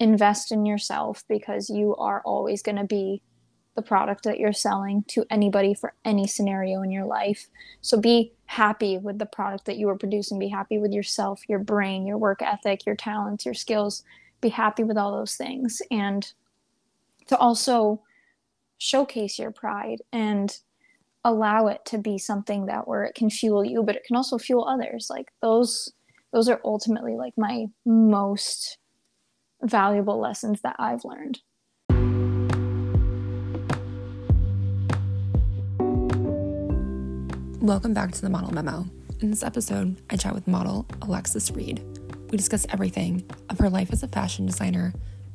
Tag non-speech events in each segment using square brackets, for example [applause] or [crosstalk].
invest in yourself because you are always going to be the product that you're selling to anybody for any scenario in your life. So be happy with the product that you are producing. Be happy with yourself, your brain, your work ethic, your talents, your skills. Be happy with all those things. And to also showcase your pride and allow it to be something that where it can fuel you but it can also fuel others like those those are ultimately like my most valuable lessons that I've learned. Welcome back to the Model Memo. In this episode, I chat with model Alexis Reed. We discuss everything of her life as a fashion designer,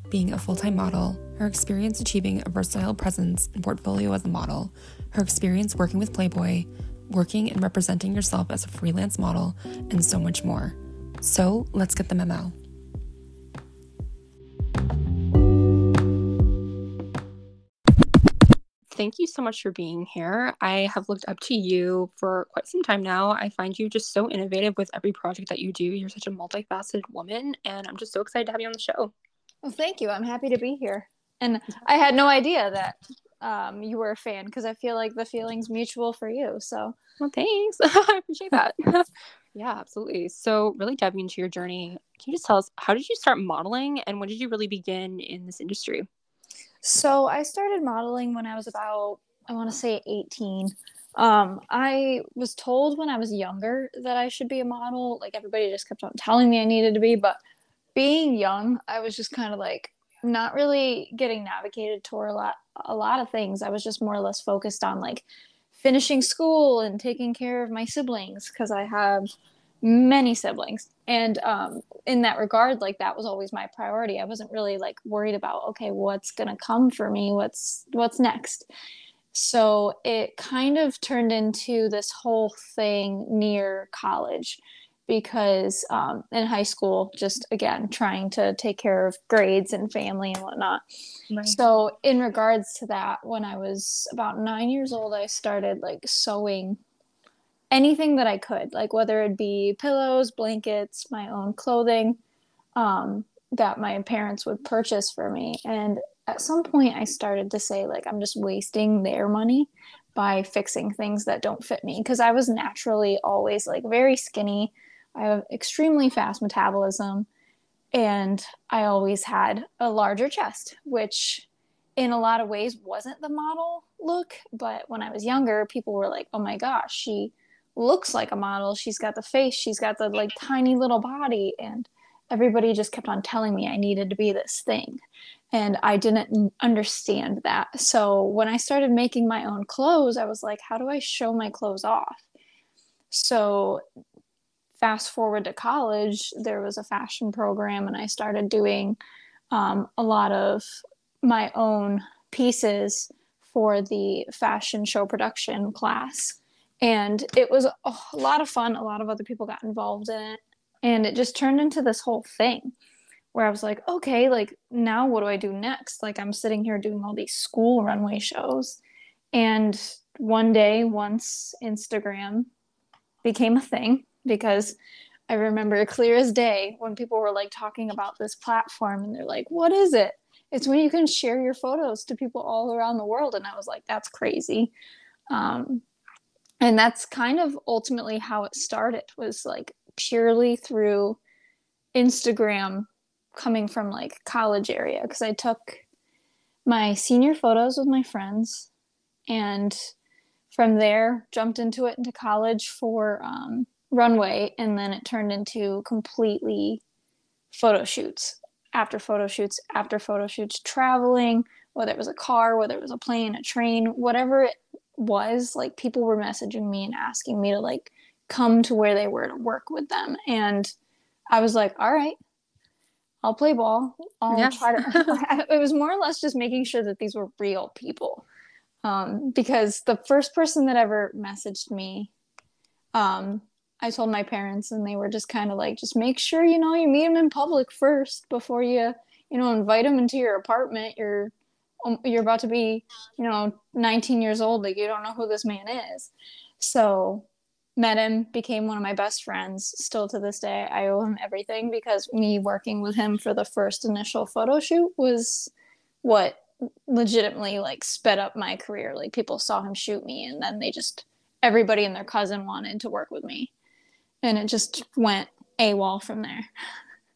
being a full time model, her experience achieving a versatile presence and portfolio as a model, her experience working with Playboy, working and representing yourself as a freelance model, and so much more. So let's get the memo. Thank you so much for being here. I have looked up to you for quite some time now. I find you just so innovative with every project that you do. You're such a multifaceted woman, and I'm just so excited to have you on the show. Well, thank you. I'm happy to be here. And I had no idea that um, you were a fan because I feel like the feeling's mutual for you. So, well, thanks. [laughs] I appreciate that. [laughs] yeah, absolutely. So, really diving into your journey, can you just tell us how did you start modeling and when did you really begin in this industry? So I started modeling when I was about, I want to say 18. Um, I was told when I was younger that I should be a model. Like everybody just kept on telling me I needed to be, but being young, I was just kind of like not really getting navigated toward a lot a lot of things. I was just more or less focused on like finishing school and taking care of my siblings because I have many siblings. And um, in that regard like that was always my priority. I wasn't really like worried about okay what's gonna come for me? What's what's next? So it kind of turned into this whole thing near college because um, in high school just again trying to take care of grades and family and whatnot. Right. so in regards to that when i was about nine years old i started like sewing anything that I could, like whether it be pillows, blankets, my own clothing um, that my parents would purchase for me. And at some point, I started to say, like, I'm just wasting their money by fixing things that don't fit me because I was naturally always like very skinny. I have extremely fast metabolism and I always had a larger chest, which in a lot of ways wasn't the model look. But when I was younger, people were like, oh my gosh, she looks like a model. She's got the face, she's got the like tiny little body. And everybody just kept on telling me I needed to be this thing. And I didn't understand that. So when I started making my own clothes, I was like, how do I show my clothes off? So fast forward to college, there was a fashion program, and I started doing um, a lot of my own pieces for the fashion show production class and it was a lot of fun. A lot of other people got involved in it. And it just turned into this whole thing where i was like okay like now what do i do next? Like i'm sitting here doing all these school runway shows. And one day once instagram became a thing because i remember clear as day when people were like talking about this platform and they're like what is it? It's when you can share your photos to people all around the world. And i was like that's crazy. Um, and that's kind of ultimately how it started was like purely through instagram coming from like college area because i took my senior photos with my friends and from there jumped into it into college for um, runway and then it turned into completely photo shoots after photo shoots after photo shoots traveling whether it was a car whether it was a plane a train whatever it was like people were messaging me and asking me to like come to where they were to work with them. And i was like all right i'll play ball. I'll yes. try to [laughs] [laughs] it was more or less just making sure that these were real people. Um, because the first person that ever messaged me um, i told my parents and they were just kind of like just make sure you know you meet them in public first before you you know invite them into your apartment you're Um, you're about to be, you know, 19 years old, like you don't know who this man is. So met him, became one of my best friends. Still to this day, I owe him everything because me working with him for the first initial photo shoot was what legitimately like sped up my career. Like people saw him shoot me and then they just everybody and their cousin wanted to work with me. And it just went AWOL from there.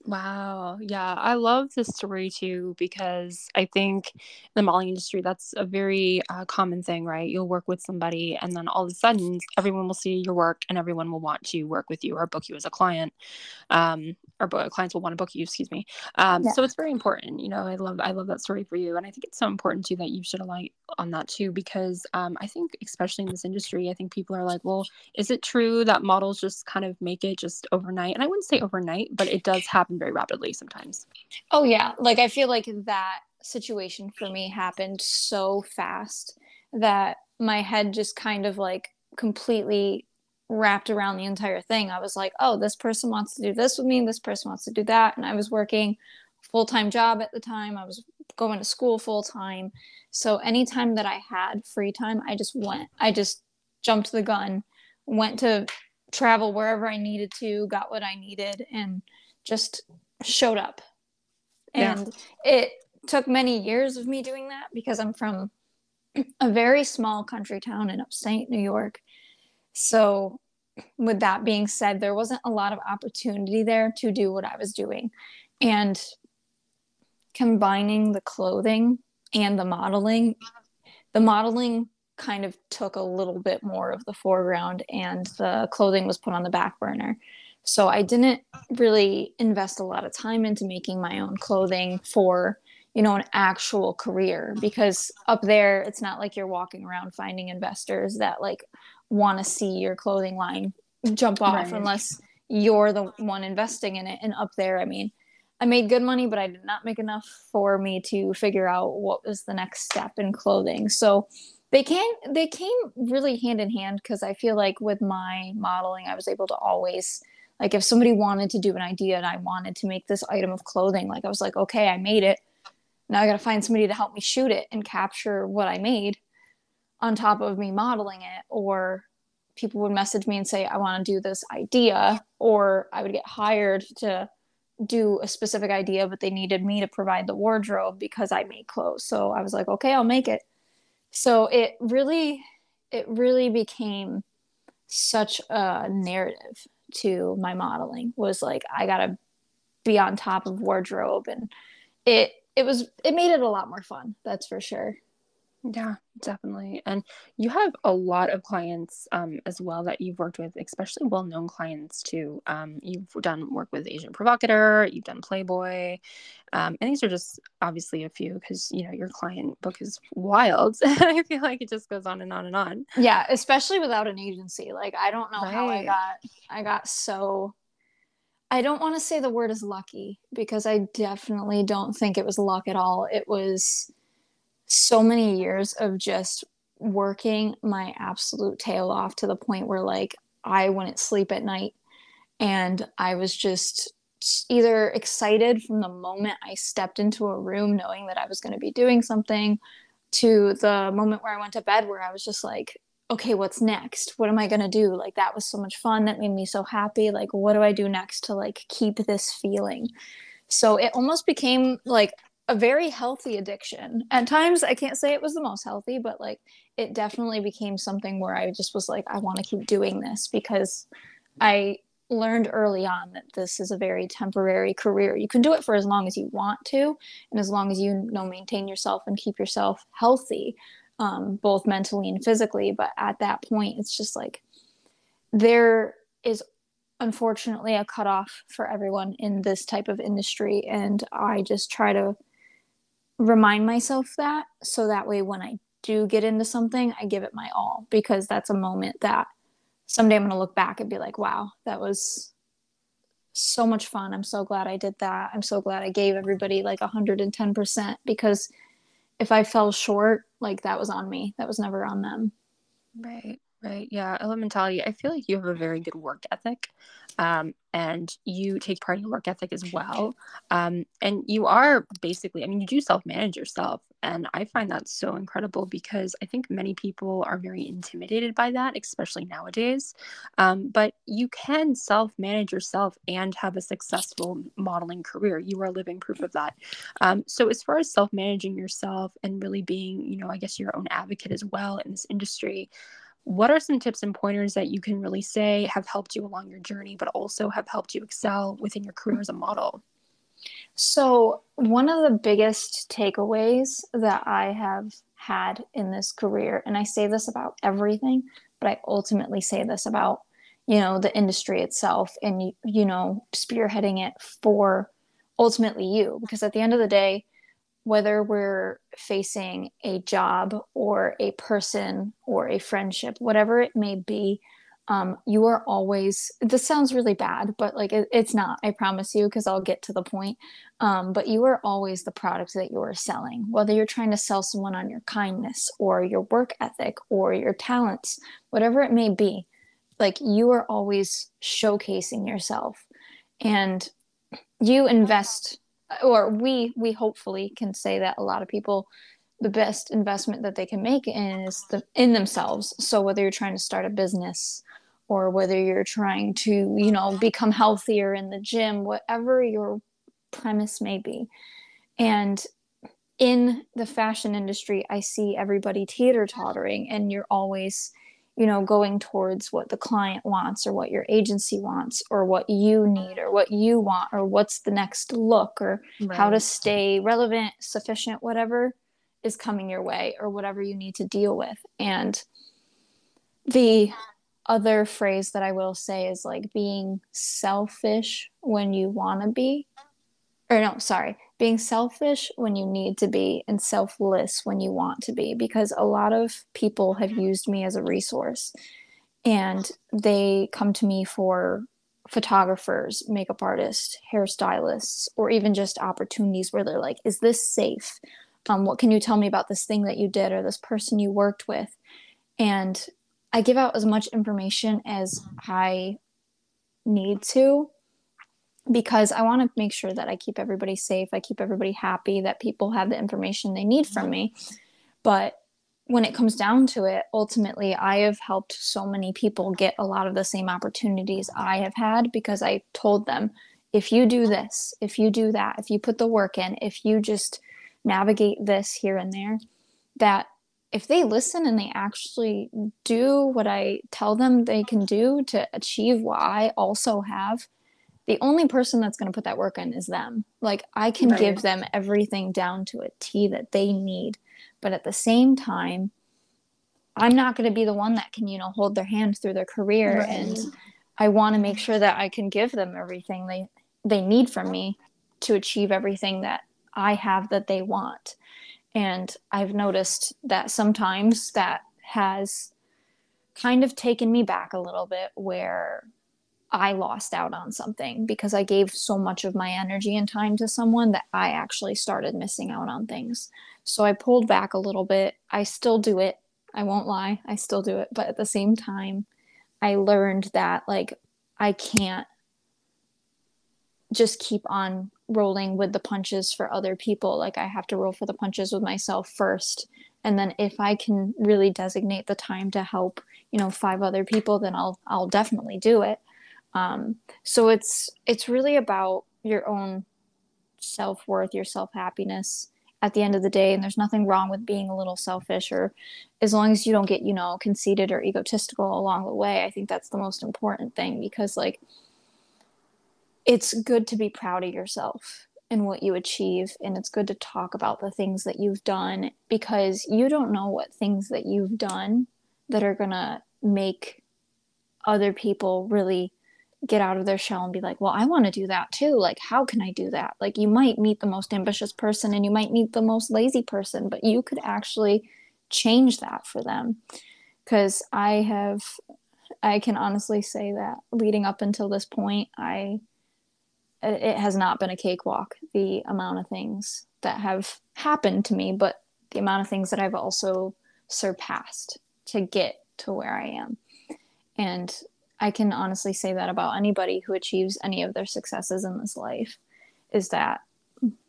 Wow. Yeah. I love this story too because I think in the modeling industry, that's a very uh, common thing, right? You'll work with somebody and then all of a sudden everyone will see your work and everyone will want to work with you or book you as a client. Um, or clients will want to book you, excuse me. Um, yeah. So it's very important. You know, I love, I love that story for you. And I think it's so important too that you should align on that too, because um, I think, especially in this industry, I think people are like, well, is it true that models just kind of make it just overnight? And I wouldn't say overnight, but it does happen very rapidly sometimes. Oh yeah, like I feel like that situation for me happened so fast that my head just kind of like completely wrapped around the entire thing. I was like, oh, this person wants to do this with me, this person wants to do that, and I was working full-time job at the time. I was going to school full time. So anytime that I had free time, I just went. I just jumped the gun, went to travel wherever I needed to, got what I needed and just showed up. And yeah. it took many years of me doing that because I'm from a very small country town in upstate New York. So, with that being said, there wasn't a lot of opportunity there to do what I was doing. And combining the clothing and the modeling, the modeling kind of took a little bit more of the foreground and the clothing was put on the back burner. So I didn't really invest a lot of time into making my own clothing for, you know, an actual career because up there it's not like you're walking around finding investors that like want to see your clothing line jump off right. unless you're the one investing in it. And up there, I mean, I made good money, but I did not make enough for me to figure out what was the next step in clothing. So they can they came really hand in hand because I feel like with my modeling, I was able to always like if somebody wanted to do an idea and I wanted to make this item of clothing, like I was like, okay, I made it. Now I got to find somebody to help me shoot it and capture what I made on top of me modeling it. Or people would message me and say, I want to do this idea. Or I would get hired to do a specific idea, but they needed me to provide the wardrobe because I make clothes. So I was like, okay, I'll make it. So it really, it really became such a narrative to my modeling was like I gotta be on top of wardrobe and it it was it made it a lot more fun that's for sure yeah, definitely. And you have a lot of clients um, as well that you've worked with, especially well known clients too. Um, you've done work with Agent Provocateur, you've done Playboy. Um, and these are just obviously a few because, you know, your client book is wild. [laughs] I feel like it just goes on and on and on. Yeah, especially without an agency. Like, I don't know right. how I got, I got so. I don't want to say the word is lucky because I definitely don't think it was luck at all. It was so many years of just working my absolute tail off to the point where like I wouldn't sleep at night. And I was just either excited from the moment I stepped into a room knowing that I was going to be doing something to the moment where I went to bed where I was just like okay what's next? What am I going to do? Like that was so much fun. That made me so happy. Like what do I do next to like keep this feeling? So it almost became like a very healthy addiction. At times, I can't say it was the most healthy, but like it definitely became something where I just was like, I want to keep doing this because I learned early on that this is a very temporary career. You can do it for as long as you want to, and as long as you know maintain yourself and keep yourself healthy, um, both mentally and physically. But at that point, it's just like there is unfortunately a cutoff for everyone in this type of industry, and I just try to remind myself that so that way when I do get into something, I give it my all because that's a moment that someday I'm going to look back and be like, wow, that was so much fun. I'm so glad I did that. I'm so glad I gave everybody like 110% because if I fell short, like that was on me. That was never on them. Right. Right. Yeah. Elementality. I feel like you have a very good work ethic. Um, and you take part in work ethic as well. Um, and you are basically, I mean, you do self manage yourself. And I find that so incredible because I think many people are very intimidated by that, especially nowadays. Um, but you can self manage yourself and have a successful modeling career. You are living proof of that. Um, so, as far as self managing yourself and really being, you know, I guess your own advocate as well in this industry, what are some tips and pointers that you can really say have helped you along your journey, but also have helped you excel within your career as a model? So, one of the biggest takeaways that I have had in this career, and I say this about everything, but I ultimately say this about, you know, the industry itself and, you know, spearheading it for ultimately you. Because at the end of the day, whether we're facing a job or a person or a friendship, whatever it may be, um, you are always, this sounds really bad, but like it, it's not, I promise you, because I'll get to the point. Um, but you are always the product that you're selling, whether you're trying to sell someone on your kindness or your work ethic or your talents, whatever it may be, like you are always showcasing yourself. And you invest or we we hopefully can say that a lot of people the best investment that they can make is the in themselves. So whether you're trying to start a business or whether you're trying to you know become healthier in the gym whatever your premise may be. And in the fashion industry i see everybody teeter tottering and you're always you know going towards what the client wants or what your agency wants or what you need or what you want or what's the next look or right. how to stay relevant sufficient whatever is coming your way or whatever you need to deal with and the other phrase that i will say is like being selfish when you want to be or no sorry being selfish when you need to be and selfless when you want to be because a lot of people have used me as a resource and they come to me for photographers, makeup artists, hairstylists, or even just opportunities where they're like, Is this safe? Um, what can you tell me about this thing that you did or this person you worked with? And I give out as much information as I need to because I want to make sure that I keep everybody safe, I keep everybody happy, that people have the information they need from mm-hmm. me. But when it comes down to it, ultimately, I have helped so many people get a lot of the same opportunities I have had because I told them if you do this, if you do that, if you put the work in, if you just navigate this here and there, that if they listen and they actually do what I tell them they can do to achieve what I also have, the only person that's going to put that work in is them. Like I can right. give them everything down to a T that they need, but at the same time, I'm not going to be the one that can, you know, hold their hand through their career right. and I want to make sure that I can give them everything they they need from me to achieve everything that I have that they want. And I've noticed that sometimes that has kind of taken me back a little bit where I lost out on something because I gave so much of my energy and time to someone that I actually started missing out on things. So I pulled back a little bit. I still do it. I won't lie. I still do it. But at the same time, I learned that like I can't just keep on rolling with the punches for other people. Like I have to roll for the punches with myself first. And then if I can really designate the time to help, you know, five other people, then I'll I'll definitely do it um, so it's it's really about your own self-worth your self-happiness at the end of the day. And there's nothing wrong with being a little selfish or as long as you don't get you know conceited or egotistical along the way i think that's the most important thing because like it's good to be proud of yourself and what you achieve. And it's good to talk about the things that you've done because you don't know what things that you've done that are going to make other people really get out of their shell and be like, well, I want to do that too. Like, how can I do that? Like, you might meet the most ambitious person and you might meet the most lazy person, but you could actually change that for them. Because I have, I can honestly say that leading up until this point, I, it has not been a cakewalk, the amount of things that have happened to me, but the amount of things that I've also surpassed to get to where I am. And I can honestly say that about anybody who achieves any of their successes in this life is that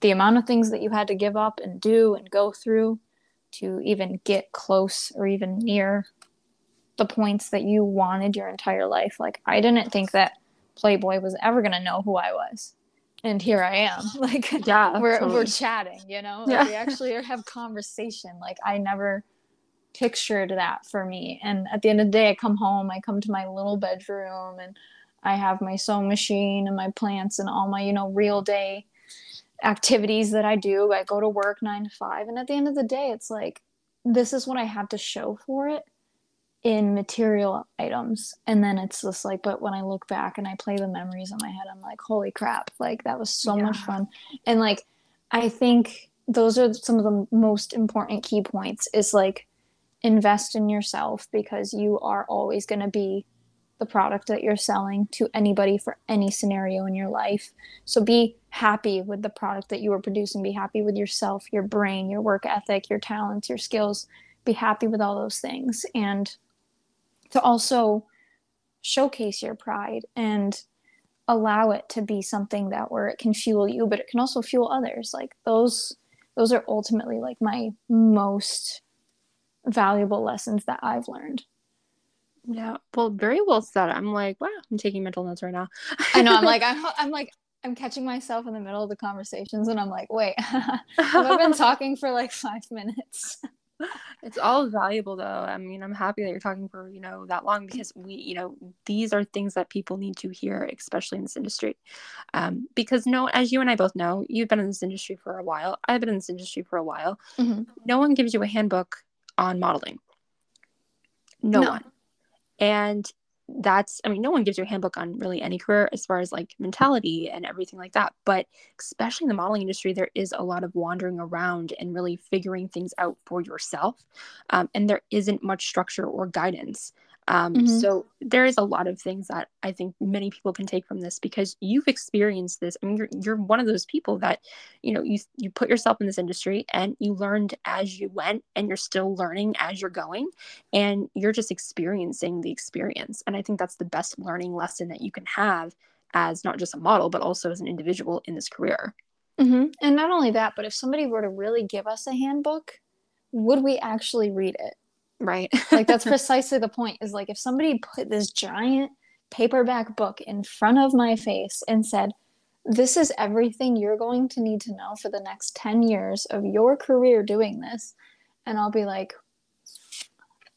the amount of things that you had to give up and do and go through to even get close or even near the points that you wanted your entire life. Like I didn't think that Playboy was ever going to know who I was. And here I am. [laughs] Like yeah, we're totally. we're chatting, you know? Yeah. we actually have conversation. Like I never pictured that for me. And at the end of the day, I come home, I come to my little bedroom and I have my sewing machine and my plants and all my, you know, real day activities that I do. I go to work nine to five. And at the end of the day, it's like, this is what I have to show for it in material items. And then it's just like, but when I look back and I play the memories in my head, I'm like, holy crap, like that was so yeah. much fun. And like, I think those are some of the most important key points is like invest in yourself because you are always going to be the product that you're selling to anybody for any scenario in your life. So be happy with the product that you are producing. Be happy with yourself, your brain, your work ethic, your talents, your skills. Be happy with all those things. And to also showcase your pride and allow it to be something that where it can fuel you, but it can also fuel others. Like those those are ultimately like my most valuable lessons that I've learned. Yeah, well, very well said. I'm like, wow, I'm taking mental notes right now. I know. I'm like, [laughs] I'm, I'm like, I'm catching myself in the middle of the conversations, and I'm like, wait, [laughs] I've been talking for like five minutes. [laughs] it's all valuable, though. I mean, I'm happy that you're talking for you know that long because we, you know, these are things that people need to hear, especially in this industry. Um, because no, as you and I both know, you've been in this industry for a while. I've been in this industry for a while. Mm-hmm. No one gives you a handbook on modeling. No, no. one and that's i mean no one gives you a handbook on really any career as far as like mentality and everything like that but especially in the modeling industry there is a lot of wandering around and really figuring things out for yourself um, and there isn't much structure or guidance um, mm-hmm. So there is a lot of things that I think many people can take from this because you've experienced this. I mean, you're, you're one of those people that, you know, you you put yourself in this industry and you learned as you went, and you're still learning as you're going, and you're just experiencing the experience. And I think that's the best learning lesson that you can have as not just a model, but also as an individual in this career. Mm-hmm. And not only that, but if somebody were to really give us a handbook, would we actually read it? Right. like that's [laughs] precisely the point is like if somebody put this giant paperback book in front of my face and said, This is everything you're going to need to know for the next 10 years of your career doing this. And I'll be like,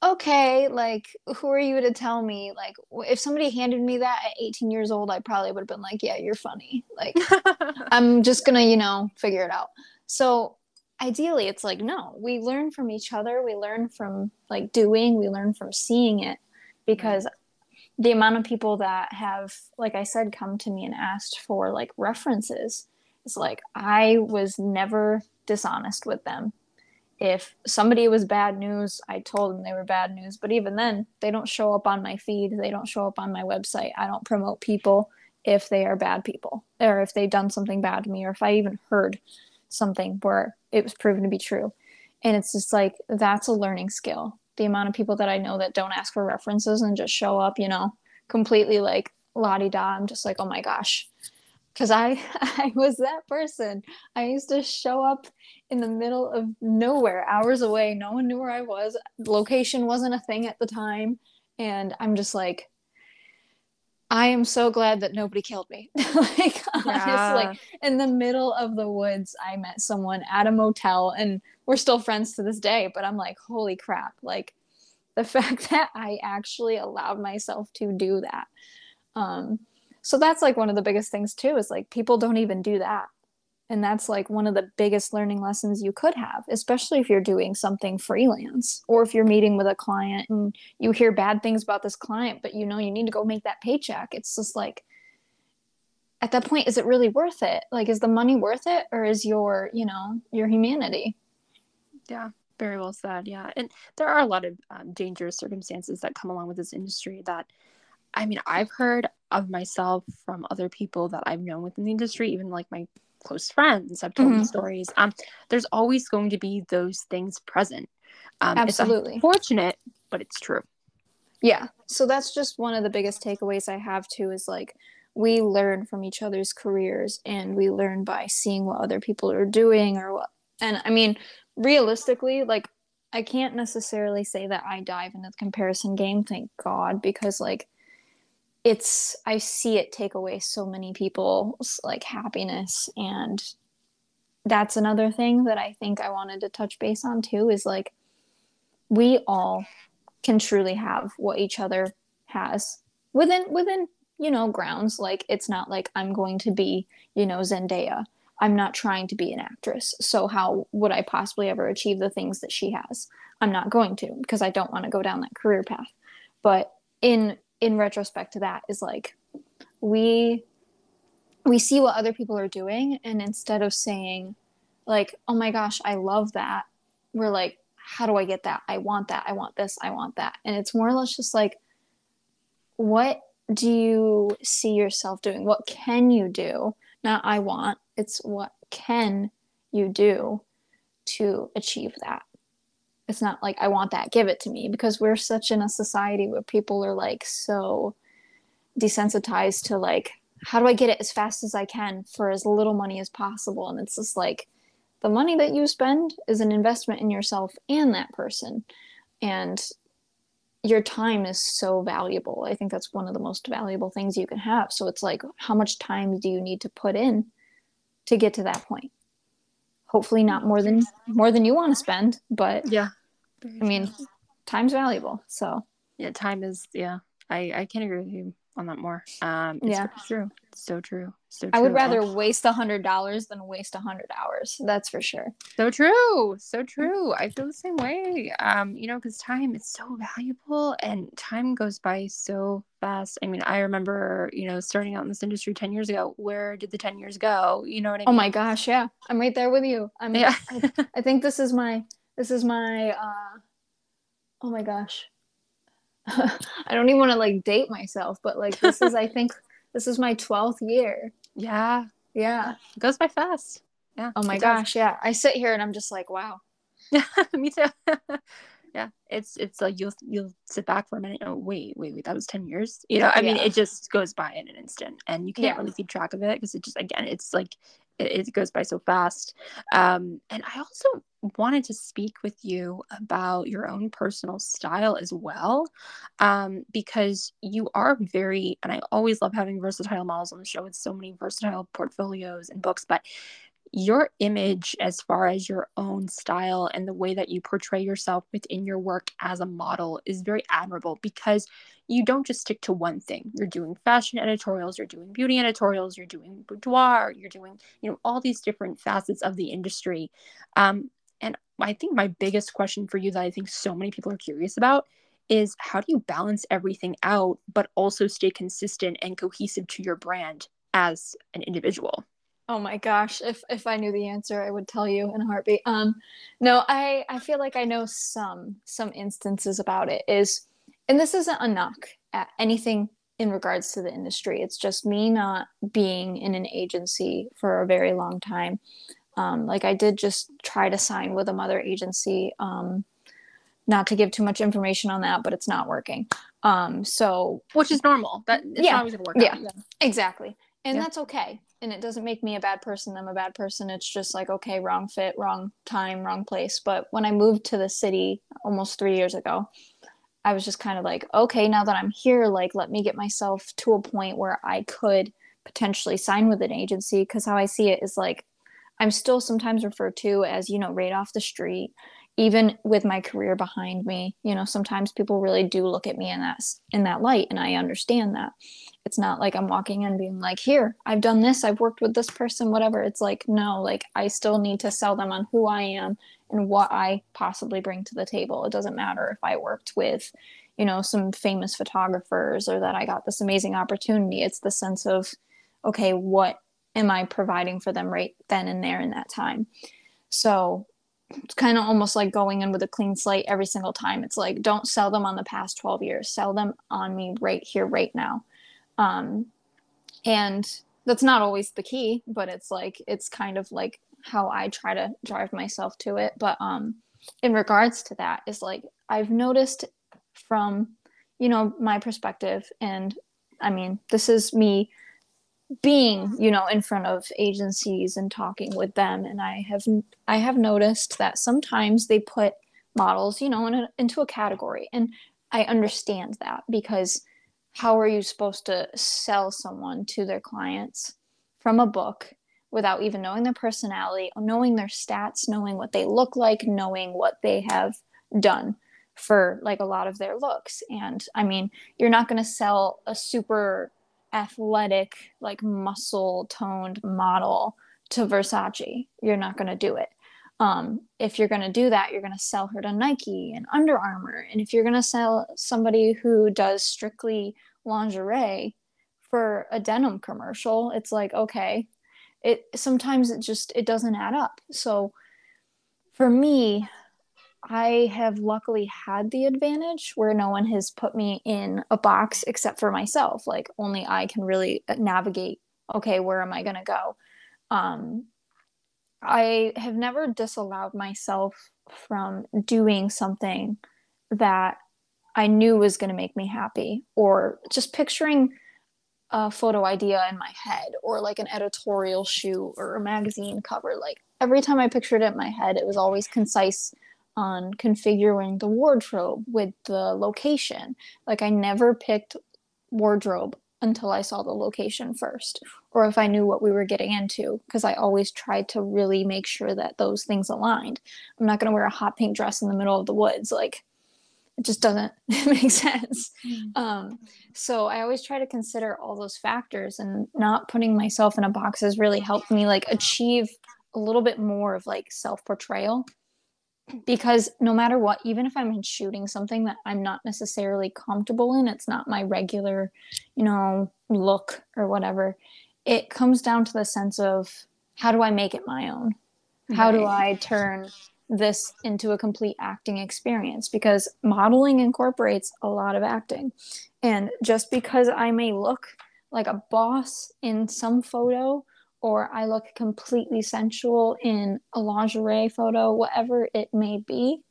okay, like, who are you to tell me? Like, if somebody handed me that at 18 years old, I probably would have been like, yeah, you're funny. Like, [laughs] I'm just gonna, you know, figure it out. So ideally it's like no we learn from each other we learn from like doing we learn from seeing it because the amount of people that have like i said come to me and asked for like references is like i was never dishonest with them. If somebody was bad news i told them they were bad news but even then they don't show up on my feed they don't show up on my website i don't promote people if they are bad people or if they've done something bad to me or if i even heard something where it was proven to be true. And it's just like that's a learning skill. The amount of people that I know that don't ask for references and just show up, you know, completely like la di da. I'm just like, oh my gosh. Cause I [laughs] I was that person. I used to show up in the middle of nowhere, hours away. No one knew where I was. Location wasn't a thing at the time. And I'm just like, I am so glad that nobody killed me. [laughs] like yeah. honestly, in the middle of the woods, I met someone at a motel and we're still friends to this day, but I'm like, holy crap, like the [laughs] fact that I actually allowed myself to do that. Um so that's like one of the biggest things too is like people don't even do that and that's like one of the biggest learning lessons you could have especially if you're doing something freelance or if you're meeting with a client and you hear bad things about this client but you know you need to go make that paycheck. It's just like at that point is it really worth it? Like is the money worth it or is your you know your humanity? Yeah very well said. Yeah and there are a lot of um, dangerous circumstances that come along with this industry that i mean i've heard of myself from other people that i've known within the industry even like my close friends i've told mm-hmm. stories um there's always going to be those things present um absolutely fortunate but it's true Yeah. So that's just one of the biggest takeaways I have too is like we learn from each other's careers and we learn by seeing what other people are doing or what and I mean realistically like I can't necessarily say that I dive into the comparison game, thank God, because like it's I see it take away so many people's like happiness and that's another thing that I think I wanted to touch base on too is like we all can truly have what each other has within within you know grounds like it's not like I'm going to be you know Zendaya I'm not trying to be an actress. So how would I possibly ever achieve the things that she has? I'm not going to because I don't want to go down that career path. But in in retrospect to that is like we we see what other people are doing and instead of saying like, "Oh my gosh, I love that." We're like, "How do I get that? I want that. I want this. I want that." And it's more or less just like what do you see yourself doing? What can you do? Not I want it's what can you do to achieve that it's not like i want that give it to me because we're such in a society where people are like so desensitized to like how do i get it as fast as i can for as little money as possible and it's just like the money that you spend is an investment in yourself and that person and your time is so valuable i think that's one of the most valuable things you can have so it's like how much time do you need to put in to get to that point. Hopefully not more than more than you want to spend, but yeah. I mean, time's valuable. So yeah, time is yeah. I I can agree with you on that more. Um, yeah, true. So true. So true. I would rather waste a hundred dollars than waste a hundred hours. That's for sure. So true. So true. I feel the same way. Um, you know, because time is so valuable and time goes by so fast. I mean, I remember, you know, starting out in this industry 10 years ago. Where did the 10 years go? You know what I mean? Oh my gosh, yeah. I'm right there with you. I'm yeah. I, I think this is my this is my uh oh my gosh. [laughs] I don't even want to like date myself, but like this is I think [laughs] this is my 12th year. Yeah. Yeah. It goes by fast. Yeah. Oh my gosh, yeah. I sit here and I'm just like, wow. Yeah, [laughs] me too. Yeah. It's it's like you'll you'll sit back for a minute. Oh wait, wait, wait. That was ten years. You know, I mean, it just goes by in an instant, and you can't yeah. really keep track of it because it just again, it's like it, it goes by so fast. Um, and I also wanted to speak with you about your own personal style as well, um, because you are very, and I always love having versatile models on the show with so many versatile portfolios and books, but your image as far as your own style and the way that you portray yourself within your work as a model is very admirable because you don't just stick to one thing. You're doing fashion editorials, you're doing beauty editorials, you're doing boudoir, you're doing, you know, all these different facets of the industry. Um, and I think my biggest question for you that I think so many people are curious about is how do you balance everything out, but also stay consistent and cohesive to your brand as an individual? Oh my gosh, if if I knew the answer, I would tell you in a heartbeat. Um no, I I feel like I know some some instances about it is and this isn't a knock at anything in regards to the industry. It's just me not being in an agency for a very long time. Um, like I did just try to sign with a mother agency. Um, not to give too much information on that, but it's not working. Um, so which is normal. That it's yeah, always gonna work. Yeah, out. yeah, exactly, and yeah. that's okay and it doesn't make me a bad person i'm a bad person. It's just like okay wrong fit wrong time wrong place. But when i moved to the city almost three years ago i was just kind of like okay now that i'm here like let me get myself to a point where i could potentially sign with an agency. Because how i see it is like i'm still sometimes referred to as you know right off the street even with my career behind me you know sometimes people really do look at me in that in that light and i understand that. It's not like i'm walking in being like here i've done this i've worked with this person whatever. It's like no like i still need to sell them on who i am and what i possibly bring to the table. It doesn't matter if i worked with you know some famous photographers or that i got this amazing opportunity. It's the sense of okay what am i providing for them right then and there in that time? So it's kind of almost like going in with a clean slate every single time. It's like, don't sell them on the past 12 years, sell them on me right here, right now. Um, and that's not always the key, but it's like, it's kind of like how I try to drive myself to it. But um, in regards to that, is like, I've noticed from, you know, my perspective. And I mean, this is me being, you know, in front of agencies and talking with them. And I have, I have noticed that sometimes they put models, you know, in a, into a category. And I understand that because how are you supposed to sell someone to their clients from a book without even knowing their personality, knowing their stats, knowing what they look like, knowing what they have done for like a lot of their looks. And I mean, you're not going to sell a super athletic, like muscle toned model to Versace. You're not going to do it. Um, if you're going to do that, you're going to sell her to Nike and Under Armour. And if you're going to sell somebody who does strictly lingerie for a denim commercial, it's like, okay, it sometimes it just it doesn't add up so for me i have luckily had the advantage where no one has put me in a box except for myself. Like only i can really navigate okay where am i going to go? Um, i have never disallowed myself from doing something that i knew was going to make me happy or just picturing a photo idea in my head or like an editorial shoot or a magazine cover. Like every time i pictured it in my head it was always concise on configuring the wardrobe with the location like i never picked wardrobe until i saw the location first or if i knew what we were getting into because i always tried to really make sure that those things aligned i'm not going to wear a hot pink dress in the middle of the woods like it just doesn't [laughs] make sense. Mm. Um, so I always try to consider all those factors and not putting myself in a box has really helped me like achieve a little bit more of like self portrayal because no matter what, even if I'm shooting something that I'm not necessarily comfortable in, it's not my regular, you know, look or whatever, it comes down to the sense of how do I make it my own? How right. do I turn this into a complete acting experience because modeling incorporates a lot of acting. And just because I may look like a boss in some photo or I look completely sensual in a lingerie photo, whatever it may be,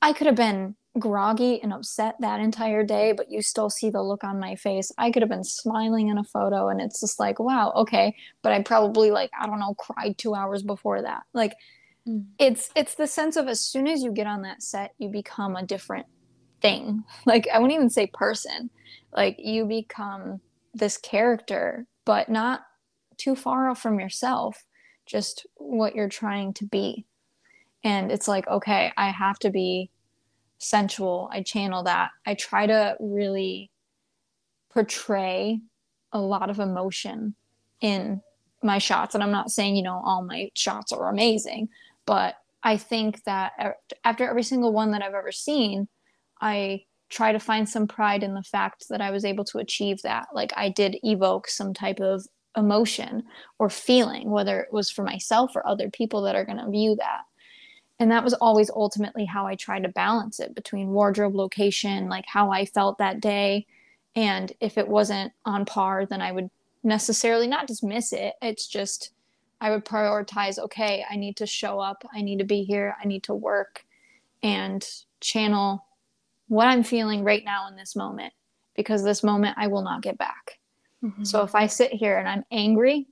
I could have been groggy and upset that entire day, but you still see the look on my face. I could have been smiling in a photo and it's just like, wow, okay. But I probably like, I don't know, cried two hours before that. Like Mm. It's it's the sense of as soon as you get on that set, you become a different thing. [laughs] Like I wouldn't even say person. Like you become this character, but not too far off from yourself, just what you're trying to be. And it's like, okay, I have to be sensual. I channel that. I try to really portray a lot of emotion in my shots. And I'm not saying, you know, all my shots are amazing, but I think that after every single one that I've ever seen, I try to find some pride in the fact that I was able to achieve that. Like I did evoke some type of emotion or feeling, whether it was for myself or other people that are going to view that. And that was always ultimately how I tried to balance it between wardrobe location, like how I felt that day. And if it wasn't on par, then I would necessarily not dismiss it. It's just I would prioritize okay, I need to show up, I need to be here, I need to work and channel what I'm feeling right now in this moment because this moment I will not get back. Mm-hmm. So if I sit here and I'm angry,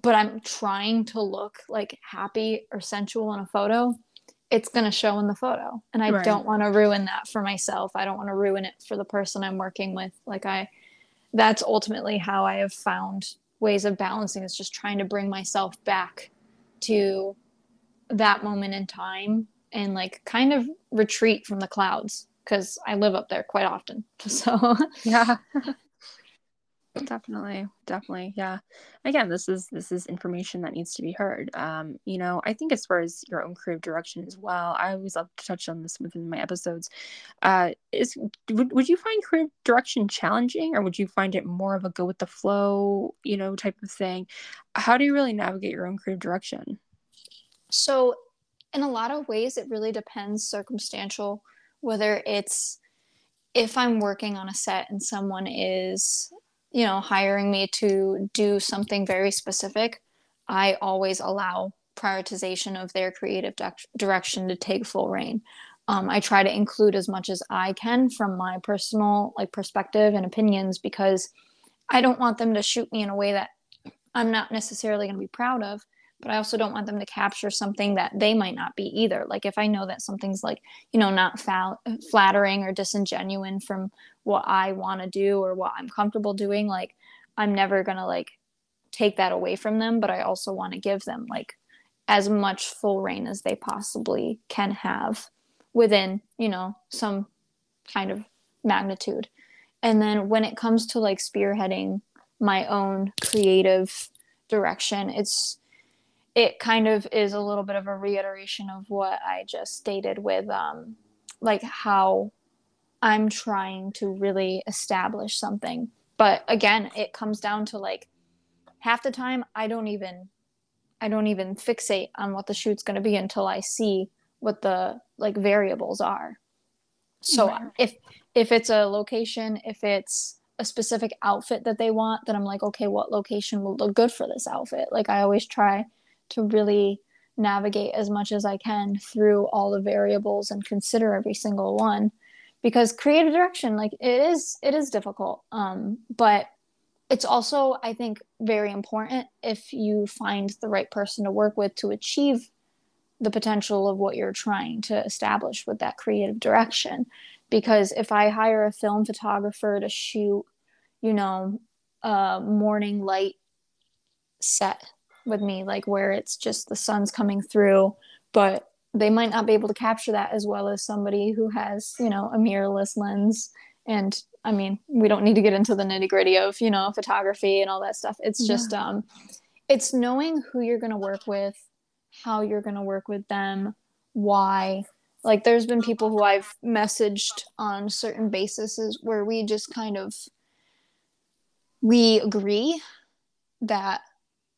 but I'm trying to look like happy or sensual in a photo, it's going to show in the photo. And I right. don't want to ruin that for myself. I don't want to ruin it for the person I'm working with. Like I that's ultimately how I have found ways of balancing is just trying to bring myself back to that moment in time and like kind of retreat from the clouds because I live up there quite often. [laughs] So yeah. [laughs] definitely definitely yeah. Again this is this is information that needs to be heard. Um you know i think as far as your own creative direction as well i always love to touch on this within my episodes. Uh is would, would you find creative direction challenging or would you find it more of a go with the flow you know type of thing? How do you really navigate your own creative direction? So in a lot of ways it really depends circumstantial whether it's if I'm working on a set and someone is you know, hiring me to do something very specific, I always allow prioritization of their creative direction to take full reign. um, I try to include as much as I can from my personal like perspective and opinions because I don't want them to shoot me in a way that I'm not necessarily going to be proud of, but I also don't want them to capture something that they might not be either. Like if I know that something's like, you know, not fal- flattering or disingenuous from what I want to do or what I'm comfortable doing, like I'm never going to like take that away from them, but I also want to give them like as much full reign as they possibly can have within, you know, some kind of magnitude. And then when it comes to like spearheading my own creative direction, it's it kind of is a little bit of a reiteration of what I just stated with um like how I'm trying to really establish something. But again, it comes down to like half the time I don't even I don't even fixate on what the shoot's going to be until I see what the like variables are. So right. if if it's a location, if it's a specific outfit that they want, then I'm like, okay, what location will look good for this outfit? Like I always try to really navigate as much as I can through all the variables and consider every single one. Because creative direction like it is it is difficult um but it's also i think very important if you find the right person to work with to achieve the potential of what you're trying to establish with that creative direction. Because if i hire a film photographer to shoot you know a morning light set with me like where it's just the sun's coming through but they might not be able to capture that as well as somebody who has you know a mirrorless lens. And i mean we don't need to get into the nitty gritty of you know photography and all that stuff. It's just yeah. um it's knowing who you're going to work with how you're going to work with them why. Like there's been people who i've messaged on certain bases where we just kind of we agree that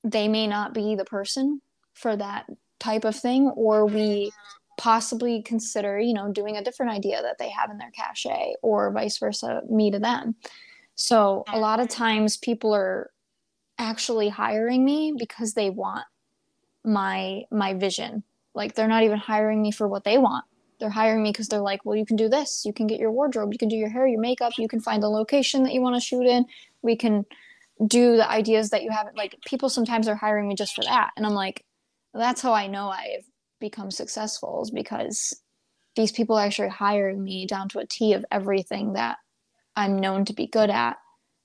they may not be the person for that type of thing or we possibly consider you know doing a different idea that they have in their cache or vice versa me to them. So a lot of times people are actually hiring me because they want my my vision. Like they're not even hiring me for what they want. They're hiring me because they're like well you can do this. You can get your wardrobe. You can do your hair your makeup. You can find the location that you want to shoot in. We can do the ideas that you have like people sometimes are hiring me just for that and i'm like that's how I know I've become successful is because these people are actually hiring me down to a T of everything that I'm known to be good at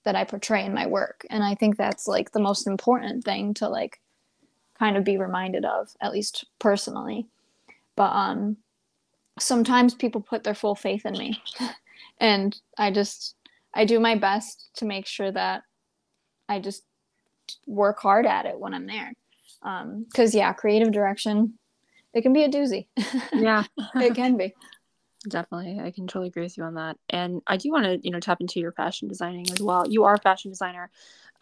that I portray in my work. And I think that's like the most important thing to like kind of be reminded of, at least personally. But um sometimes people put their full faith in me. [laughs] and I just I do my best to make sure that I just work hard at it when I'm there. Because um, yeah creative direction it can be a doozy. [laughs] Yeah. It can be. [laughs] Definitely. I can totally agree with you on that. And i do want to you know tap into your fashion designing as well. You are a fashion designer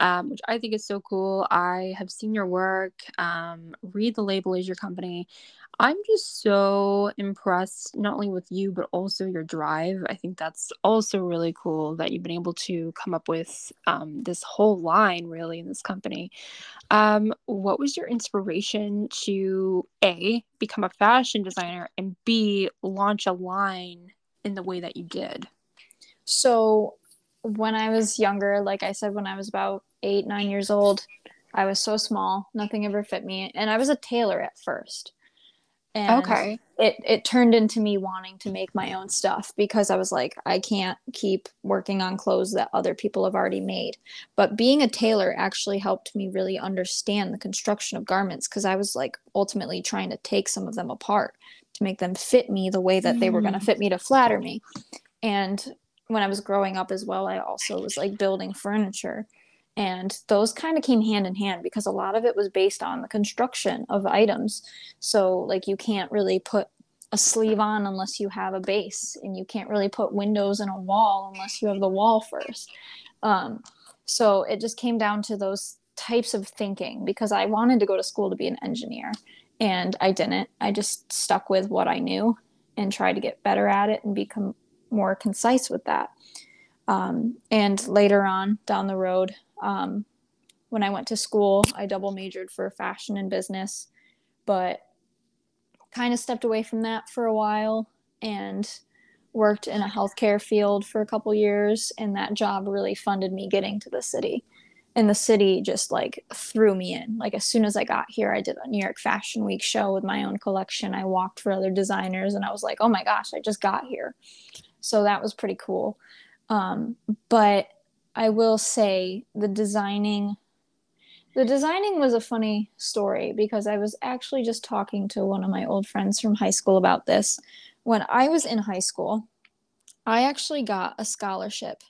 um, which i think is so cool i have seen your work um, Reed The Label is your company I'm just so impressed, not only with you, but also your drive. I think that's also really cool that you've been able to come up with um, this whole line, really, in this company. Um, what was your inspiration to A, become a fashion designer, and B, launch a line in the way that you did? So, when I was younger, like I said, when I was about eight, nine years old, I was so small, nothing ever fit me. And I was a tailor at first. And okay. It it turned into me wanting to make my own stuff because I was like, I can't keep working on clothes that other people have already made. But being a tailor actually helped me really understand the construction of garments because I was like ultimately trying to take some of them apart to make them fit me the way that mm. they were going to fit me to flatter me. And when I was growing up as well, I also was like building furniture. And those kind of came hand in hand because a lot of it was based on the construction of items. So like you can't really put a sleeve on unless you have a base and you can't really put windows in a wall unless you have the wall first. Um, so it just came down to those types of thinking because i wanted to go to school to be an engineer and i didn't. I just stuck with what i knew and tried to get better at it and become more concise with that. Um, and later on down the road um, when I went to school, I double majored for fashion and business, but kind of stepped away from that for a while and worked in a healthcare field for a couple years. And that job really funded me getting to the city. And the city just like threw me in. Like as soon as i got here i did a new york fashion week show with my own collection. I walked for other designers and i was like oh my gosh i just got here so that was pretty cool um, but i will say the designing the designing was a funny story because i was actually just talking to one of my old friends from high school about this when I was in high school, I actually got a scholarship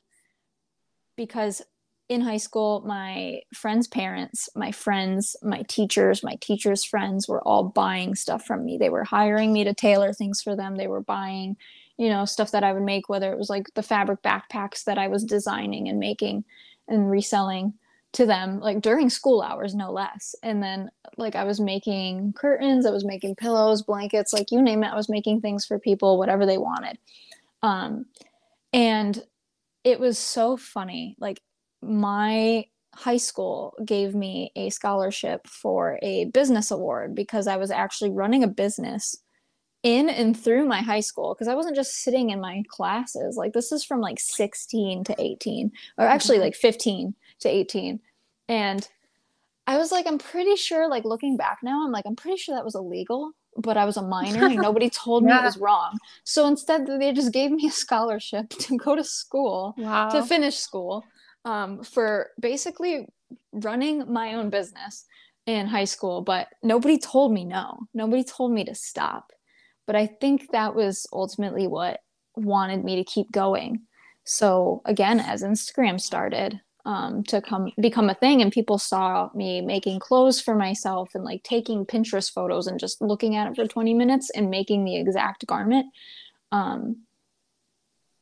because in high school, my friends' parents, my friends, my teachers, my teachers' friends were all buying stuff from me. They were hiring me to tailor things for them. They were buying, you know, stuff that I would make, whether it was like the fabric backpacks that I was designing and making and reselling to them like during school hours no less. And then like i was making curtains i was making pillows blankets like you name it i was making things for people whatever they wanted. Um and it was so funny like my high school gave me a scholarship for a business award because i was actually running a business in and through my high school because I wasn't just sitting in my classes. Like this is from like 16 to 18, or actually mm-hmm. like 15 to 18. And I was like, I'm pretty sure, like looking back now, I'm like, I'm pretty sure that was illegal, but I was a minor and [laughs] nobody told yeah. me it was wrong. So instead, they just gave me a scholarship [laughs] to go to school, wow. to finish school, um, for basically running my own business in high school. But nobody told me no, nobody told me to stop. But I think that was ultimately what wanted me to keep going. So again, as Instagram started, um, to come become a thing and people saw me making clothes for myself and like taking pinterest photos and just looking at it for 20 minutes and making the exact garment um,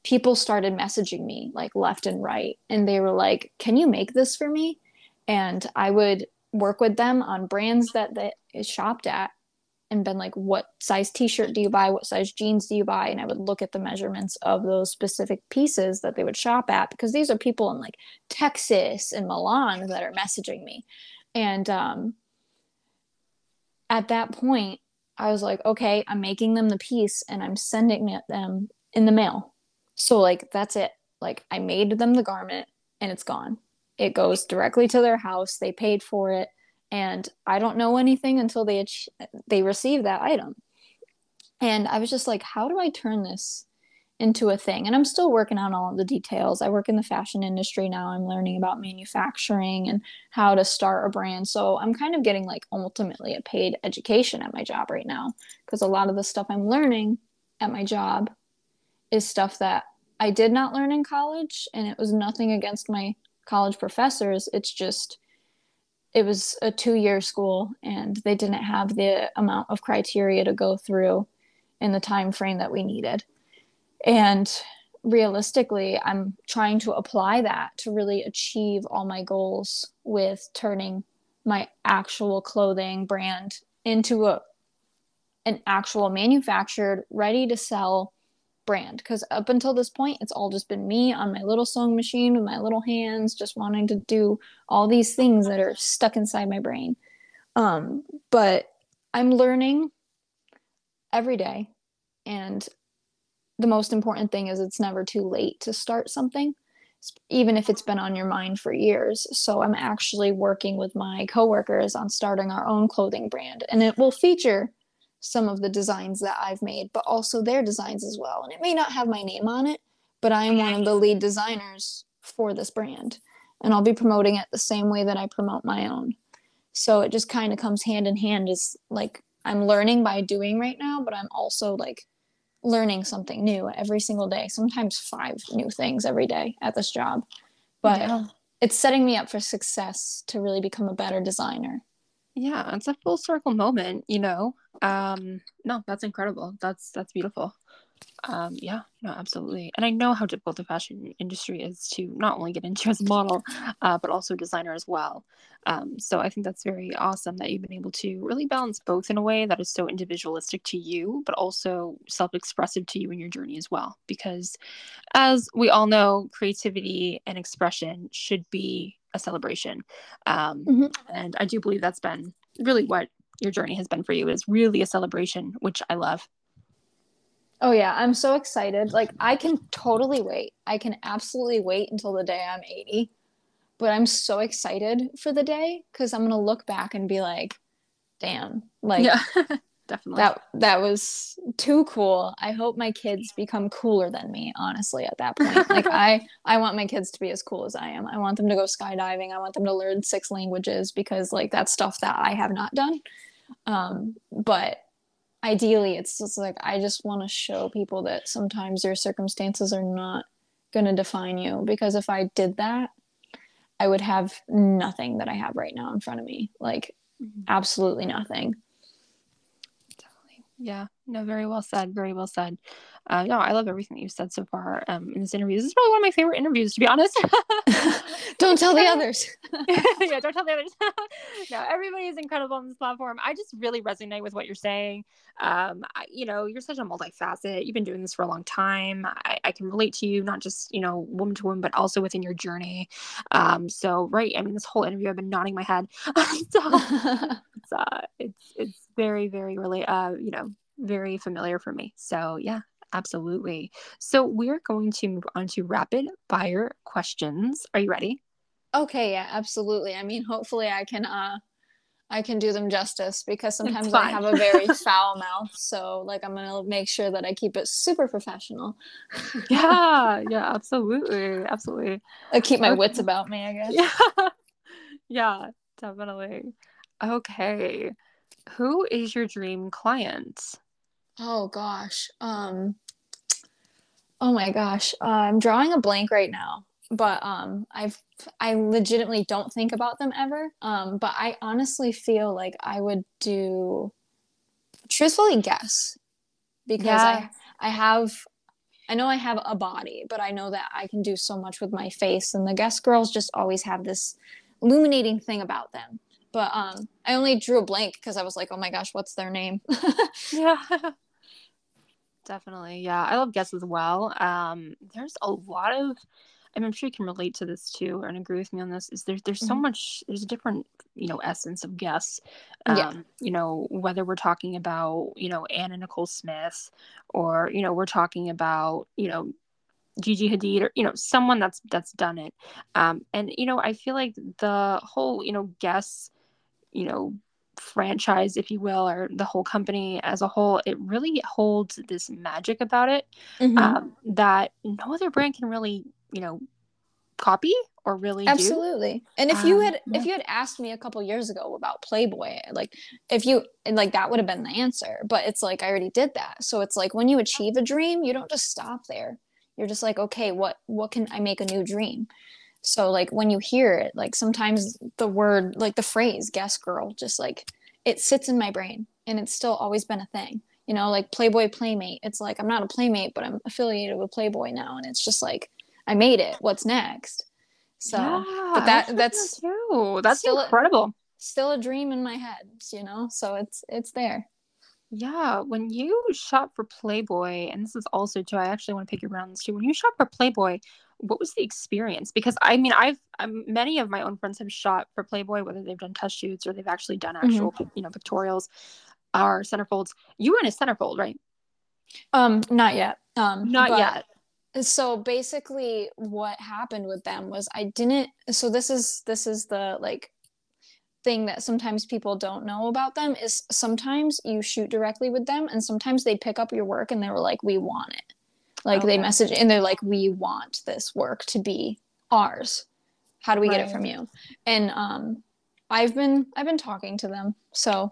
people started messaging me like left and right. And they were like can you make this for me? And i would work with them on brands that is shopped at and been like, what size t shirt do you buy? What size jeans do you buy? And I would look at the measurements of those specific pieces that they would shop at because these are people in like Texas and Milan that are messaging me. And um, at that point, I was like, okay, I'm making them the piece and I'm sending it them in the mail. So, like, that's it. Like, I made them the garment and it's gone. It goes directly to their house. They paid for it and I don't know anything until they ach- they receive that item. And I was just like, how do I turn this into a thing? And I'm still working on all of the details. I work in the fashion industry now. I'm learning about manufacturing and how to start a brand. So I'm kind of getting like ultimately a paid education at my job right now because a lot of the stuff I'm learning at my job is stuff that I did not learn in college and it was nothing against my college professors. It's just it was a two year school and they didn't have the amount of criteria to go through in the time frame that we needed. And realistically i'm trying to apply that to really achieve all my goals with turning my actual clothing brand into a an actual manufactured ready to sell brand because up until this point it's all just been me on my little sewing machine with my little hands just wanting to do all these things that are stuck inside my brain. Um, but i'm learning every day and the most important thing is it's never too late to start something even if it's been on your mind for years. So i'm actually working with my coworkers on starting our own clothing brand and it will feature some of the designs that I've made, but also their designs as well. And it may not have my name on it, but I am one of the lead designers for this brand. And I'll be promoting it the same way that I promote my own. So it just kind of comes hand in hand is like I'm learning by doing right now, but I'm also like learning something new every single day, sometimes five new things every day at this job. But yeah. it's setting me up for success to really become a better designer. Yeah, it's a full circle moment, you know. Um, no, that's incredible. That's that's beautiful. Um, yeah, no, absolutely. And I know how difficult the fashion industry is to not only get into as a model, uh, but also a designer as well. Um, so I think that's very awesome that you've been able to really balance both in a way that is so individualistic to you, but also self-expressive to you in your journey as well. Because as we all know, creativity and expression should be a celebration. Um, mm-hmm. And I do believe that's been really what your journey has been for you is really a celebration, which I love. Oh yeah, I'm so excited. Like I can totally wait. I can absolutely wait until the day I'm 80. But I'm so excited for the day cuz I'm going to look back and be like, damn. Like Yeah. [laughs] Definitely. that that was too cool. I hope my kids become cooler than me, honestly, at that point. Like [laughs] I I want my kids to be as cool as I am. I want them to go skydiving. I want them to learn six languages because like that's stuff that I have not done. Um but ideally it's just like I just want to show people that sometimes your circumstances are not going to define you because if I did that I would have nothing that I have right now in front of me. Like Mhm. absolutely nothing. Definitely. Yeah. No, very well said. Very well said. Uh, no, I love everything that you've said so far um, in this interview. This is probably one of my favorite interviews, to be honest. [laughs] Don't tell the others. [laughs] yeah, don't tell the others. [laughs] no, everybody is incredible on this platform. I just really resonate with what you're saying. Um, I, you know, you're such a multifaceted. You've been doing this for a long time. I, I can relate to you, not just you know, woman to woman, but also within your journey. Um, so right, I mean, this whole interview, I've been nodding my head. so it's uh, it's it's very very really uh, you know, very familiar for me. So yeah, absolutely. So we're going to move on to rapid fire questions. Are you ready? okay, yeah, absolutely. I mean, hopefully I can uh I can do them justice because sometimes I have a very [laughs] foul mouth. So like I'm gonna make sure that I keep it super professional. [laughs] yeah yeah absolutely absolutely I keep my Okay. wits about me, I guess. yeah [laughs] yeah definitely okay who is your dream client Oh gosh. Um Oh my gosh. Uh, I'm drawing a blank right now. But um I've I legitimately don't think about them ever. Um but I honestly feel like I would do truthfully guess because I I have I know I have a body, but I know that I can do so much with my face and the Guess girls just always have this illuminating thing about them. But um I only drew a blank because I was like, "Oh my gosh, what's their name?" [laughs] yeah [laughs] definitely yeah i love guess as well um there's a lot of I mean, I'm sure you can relate to this too, and agree with me on this. Is there, there's so Mhm. much, there's a different, you know, essence of guess. Um, Yeah. You know, whether we're talking about, you know, Anna Nicole Smith, or you know, we're talking about, you know, Gigi Hadid, or you know, someone that's that's done it. Um, and you know, I feel like the whole, you know, guess, you know, franchise, if you will, or the whole company as a whole, it really holds this magic about it Mhm. um, that no other brand can really, you know, copy or really do. Absolutely. And if you Um, had yeah. if you had asked me a couple years ago about Playboy, like if you and like that would have been the answer, but it's like I already did that. So it's like when you achieve a dream, you don't just stop there. You're just like, okay, what what can I make a new dream? So like when you hear it, like sometimes the word like the phrase Guess girl just like it sits in my brain and it's still always been a thing. You know, like Playboy Playmate. It's like I'm not a playmate, but I'm affiliated with Playboy now and it's just like I made it. What's next? So yeah, but that- that's too. That's still a- incredible. still a dream in my head, you know? So it's it's there. Yeah, when you shop for Playboy, and this is also too, I actually want to pick your brain on this too. When you shop for Playboy, what was the experience? Because I mean, I've um, many of my own friends have shot for Playboy, whether they've done test shoots or they've actually done actual, you know, pictorials or centerfolds. You were in a centerfold, right? Um not yet. Um Not but- yet. so basically what happened with them was i didn't so this is this is the like thing that sometimes people don't know about them is sometimes you shoot directly with them and sometimes they pick up your work and they were like we want it like they message and they're like we want this work to be ours. How do we get it from you? And um i've been i've been talking to them so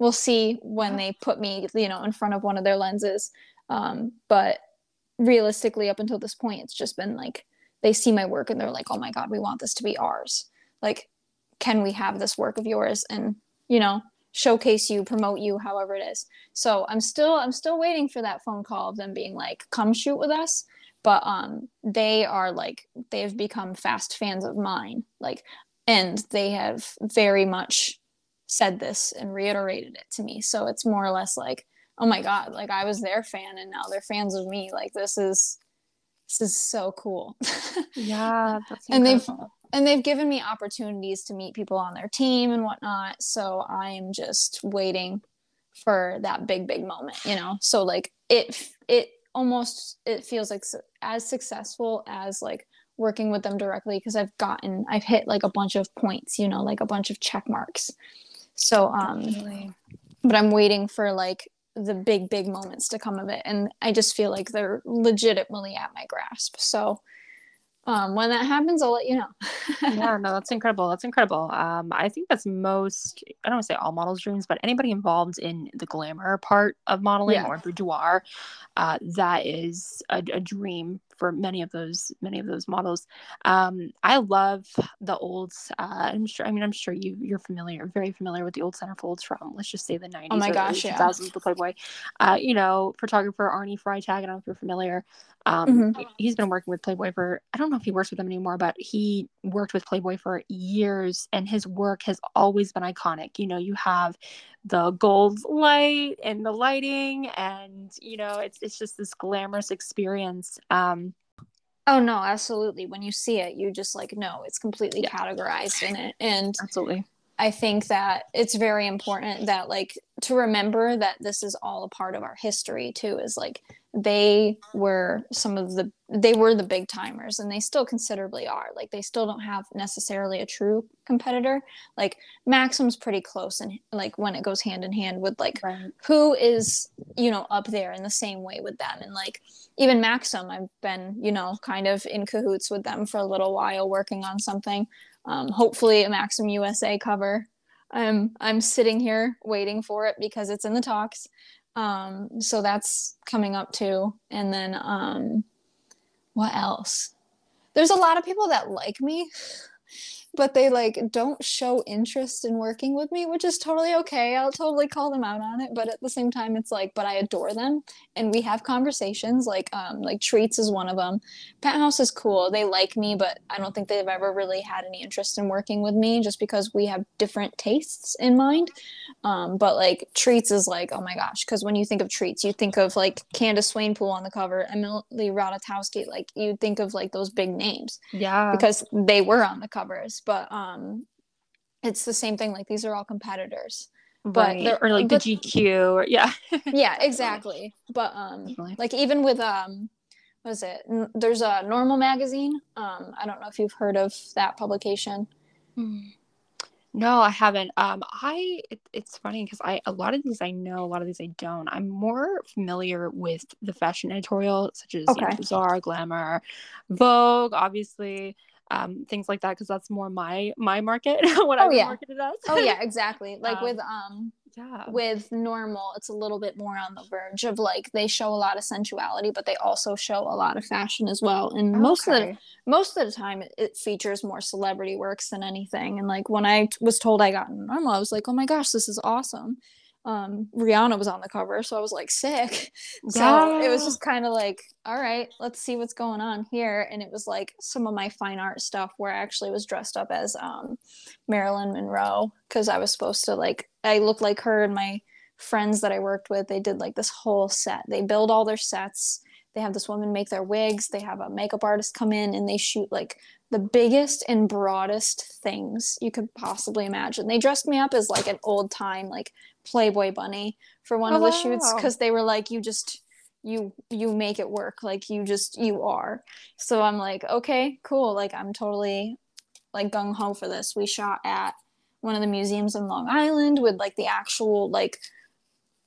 we'll see when they put me you know in front of one of their lenses. Um but realistically up until this point it's just been like they see my work and they're like oh my god we want this to be ours. Like can we have this work of yours? And you know showcase you promote you however it is. So i'm still i'm still waiting for that phone call of them being like come shoot with us. But um they are like they've become fast fans of mine. Like and they have very much said this and reiterated it to me. So it's more or less like oh my god like i was their fan and now they're fans of me. Like this is this is so cool. [laughs] Yeah, that's And they've-. And they've given me opportunities to meet people on their team and whatnot so i am just waiting for that big big moment you know so like it it almost it feels like as successful as like working with them directly because I've gotten I've hit like a bunch of points, you know, like a bunch of check marks. So um Definitely. but I'm waiting for like the big big moments to come of it and I just feel like they're legitimately at my grasp. So um, when that happens, I'll let you know. [laughs] yeah, no, that's incredible. That's incredible. Um, I think that's most, I don't want to say all models' dreams, but anybody involved in the glamour part of modeling yeah. or boudoir, uh, that is a, a, dream for many of those many of those models. Um, I love the old. Uh, I'm sure. I mean, I'm sure you you're familiar, very familiar with the old centerfolds from let's just say the 90s. Oh my gosh, yeah. 2000s, the Playboy. Uh, you know, photographer Arny Freytag. I don't know if you're familiar. Um, mm-hmm. He's been working with Playboy for, I don't know if he works with them anymore, but he worked with Playboy for years and his work has always been iconic. You know, you have the gold light and the lighting, and, you know, it's, it's just this glamorous experience. Um, Oh no, absolutely. When you see it, you just like no, it's completely yeah. categorized in it. And absolutely. I think that it's very important that like to remember that this is all a part of our history too is like they were some of the they were the big timers and they still considerably are. Like they still don't have necessarily a true competitor. Like maxim's pretty close and like when it goes hand in hand with like right. who is you know up there in the same way with them. And like even maxim i've been you know kind of in cahoots with them for a little while working on something. Um, hopefully a maxim usa cover. I'm i'm sitting here waiting for it because it's in the talks um, so that's coming up too. And then um, what else? There's a lot of people that like me but they like don't show interest in working with me, which is totally okay. I'll totally call them out on it, but at the same time it's like but I adore them and we have conversations like um like Treats is one of them. Penthouse is cool. They like me, but I don't think they've ever really had any interest in working with me just because we have different tastes in mind. Um but like Treats is like oh my gosh, cuz when you think of Treats, you think of like Candice Swanepoel on the cover, Emily Ratajkowski, like you think of like those big names. Yeah. Because they were on the covers but um it's the same thing like these are all competitors. But right. or like but, the gq or, yeah. [laughs] Yeah exactly. But um Definitely. like even with um what is it? There's a normal magazine. Um i don't know if you've heard of that publication. Hmm. no i haven't. Um i it, it's funny because i a lot of these i know a lot of these i don't. I'm more familiar with the fashion editorial such as okay. you know, Bazaar, glamour vogue obviously um, things like that because that's more my my market [laughs] what oh, I yeah. marketed as. oh yeah, [laughs] exactly. Like um, with um yeah with normal, it's a little bit more on the verge of like they show a lot of sensuality, but they also show a lot of fashion as well. And okay. most of the most of the time, it, it, features more celebrity works than anything. And like when I t- was told I got normal, I was like, oh my gosh, this is awesome um rihanna was on the cover so i was like sick. [laughs] So yeah. it was just kind of like all right let's see what's going on here. And it was like some of my fine art stuff where i actually was dressed up as um marilyn monroe because i was supposed to like i looked like her and my friends that i worked with. They did like this whole set. They build all their sets. They have this woman make their wigs. They have a makeup artist come in and they shoot like the biggest and broadest things you could possibly imagine. They dressed me up as like an old time like Playboy bunny for one oh, of the oh, wow. shoots because they were like, you just you you make it work. Like you just you are. So i'm like okay cool. Like i'm totally like gung-ho for this. We shot at one of the museums in long island with like the actual like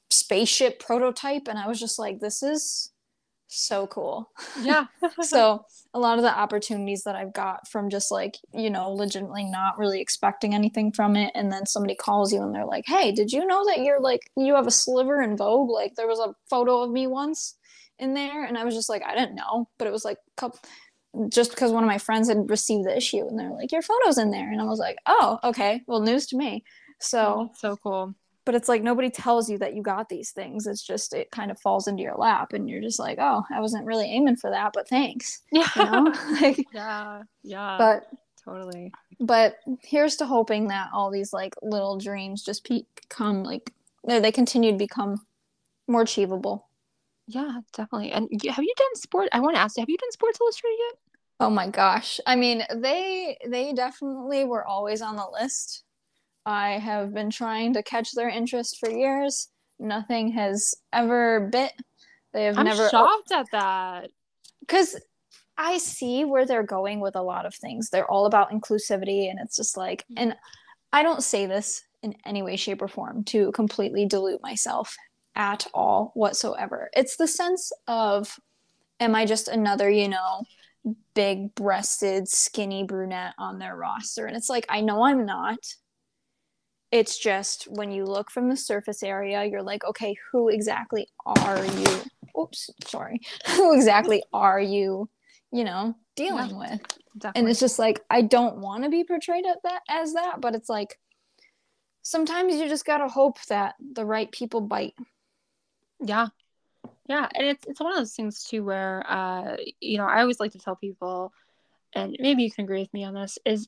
spaceship prototype and i was just like this is so cool. Yeah. [laughs] so a lot of the opportunities that I've got from just like, you know, legitimately not really expecting anything from it. And then somebody calls you and they're like, Hey, did you know that you're like, you have a sliver in Vogue? Like there was a photo of me once in there. And I was just like, I didn't know, but it was like couple, just because one of my friends had received the issue and they're like, your photo's in there. And I was like, oh, okay. Well, news to me. So, oh, so cool but it's like nobody tells you that you got these things. It's just it kind of falls into your lap and you're just like oh i wasn't really aiming for that but thanks. Yeah [laughs] you know? [laughs] like, yeah yeah. but totally. but here's to hoping that all these like little dreams just become like they continue to become more achievable. Yeah definitely. And have you done sport i want to ask you, have you done sports illustrated yet? Oh my gosh. I mean they they definitely were always on the list I have been trying to catch their interest for years. Nothing has ever bit. They have I'm never shocked at that. because I see where they're going with a lot of things. They're all about inclusivity, and it's just like, mm. and I don't say this in any way, shape, or form to completely dilute myself at all whatsoever. It's the sense of, am I just another, you know, big breasted, skinny brunette on their roster? And it's like, I know I'm not. It's just when you look from the surface area, you're like, okay, who exactly are you? Oops, sorry. [laughs] who exactly are you, you know, dealing yeah, with? Definitely. And it's just like, I don't want to be portrayed at that as that, but it's like, sometimes you just gotta hope that the right people bite. Yeah. Yeah. And it's it's one of those things too where uh, you know, I always like to tell people, and maybe you can agree with me on this, is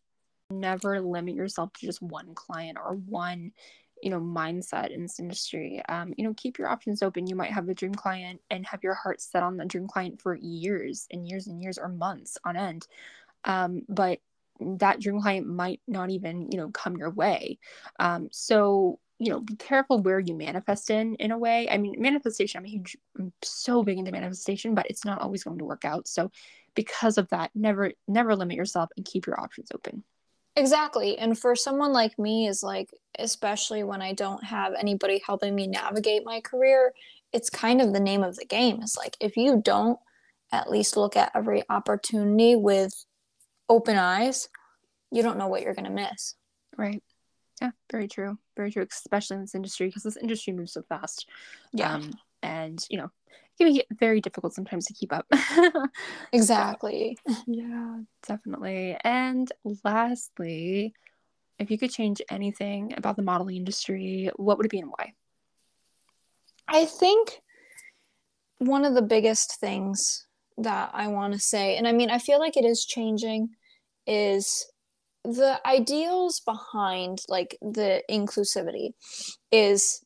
never limit yourself to just one client or one you know mindset in this industry. Um, you know keep your options open. You might have a dream client and have your heart set on the dream client for years and years and years or months on end. Um, but that dream client might not even you know come your way. Um, so you know be careful where you manifest in in a way. I mean manifestation i'm huge I'm so big into manifestation but it's not always going to work out. So because of that never never limit yourself and keep your options open exactly and for someone like me is like especially when i don't have anybody helping me navigate my career it's kind of the name of the game It's like if you don't at least look at every opportunity with open eyes, you don't know what you're going to miss. Right. Yeah, very true. Very true, especially in this industry because this industry moves so fast. Yeah. Um, and, you know, can be very difficult sometimes to keep up. [laughs] exactly. yeah, definitely. And lastly, if you could change anything about the modeling industry, what would it be and why? I think one of the biggest things that I want to say, and I mean, I feel like it is changing, is the ideals behind like the inclusivity is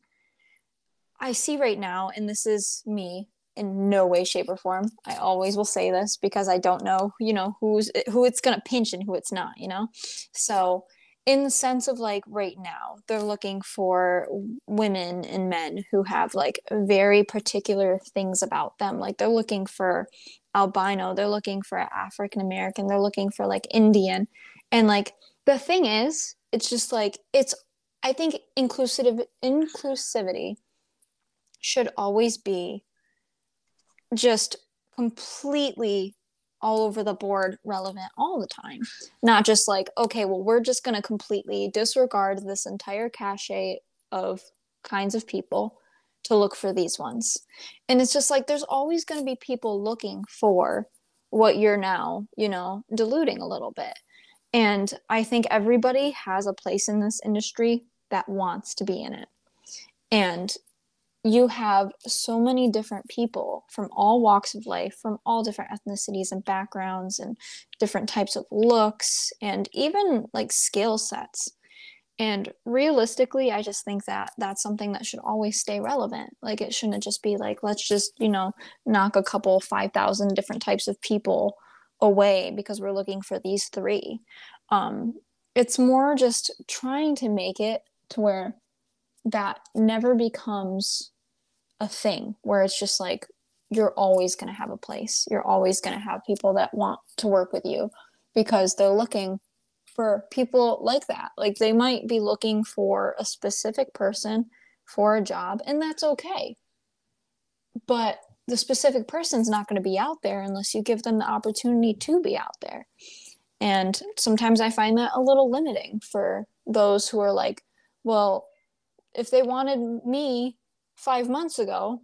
I see right now, and this is me in no way, shape, or form. I always will say this because I don't know, you know, who's who it's gonna pinch and who it's not, you know. So in the sense of like right now they're looking for women and men who have like very particular things about them like they're looking for albino they're looking for african american they're looking for like indian and like the thing is it's just like it's i think inclusive inclusivity should always be just completely all over the board relevant all the time. Not just like okay well we're just going to completely disregard this entire cachet of kinds of people to look for these ones. And it's just like there's always going to be people looking for what you're now you know diluting a little bit. And i think everybody has a place in this industry that wants to be in it. And you have so many different people from all walks of life, from all different ethnicities and backgrounds, and different types of looks, and even like skill sets. And realistically, I just think that that's something that should always stay relevant. Like, it shouldn't just be like, let's just, you know, knock a couple 5,000 different types of people away because we're looking for these three. Um, it's more just trying to make it to where that never becomes a thing where it's just like you're always going to have a place. You're always going to have people that want to work with you because they're looking for people like that. Like they might be looking for a specific person for a job, and that's okay. But the specific person's not going to be out there unless you give them the opportunity to be out there. And sometimes I find that a little limiting for those who are like, well, if they wanted me five months ago,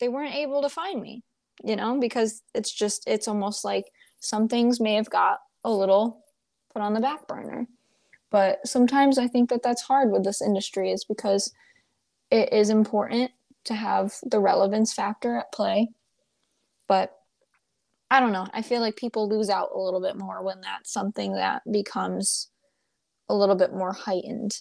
they weren't able to find me, you know, because it's just, it's almost like some things may have got a little put on the back burner. But sometimes I think that that's hard with this industry, is because it is important to have the relevance factor at play. But I don't know. I feel like people lose out a little bit more when that's something that becomes a little bit more heightened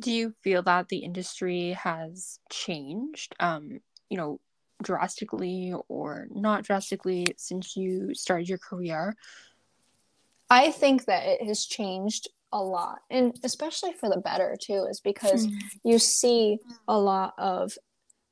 do you feel that the industry has changed um you know drastically or not drastically since you started your career i think that it has changed a lot and especially for the better too is because mm. you see a lot of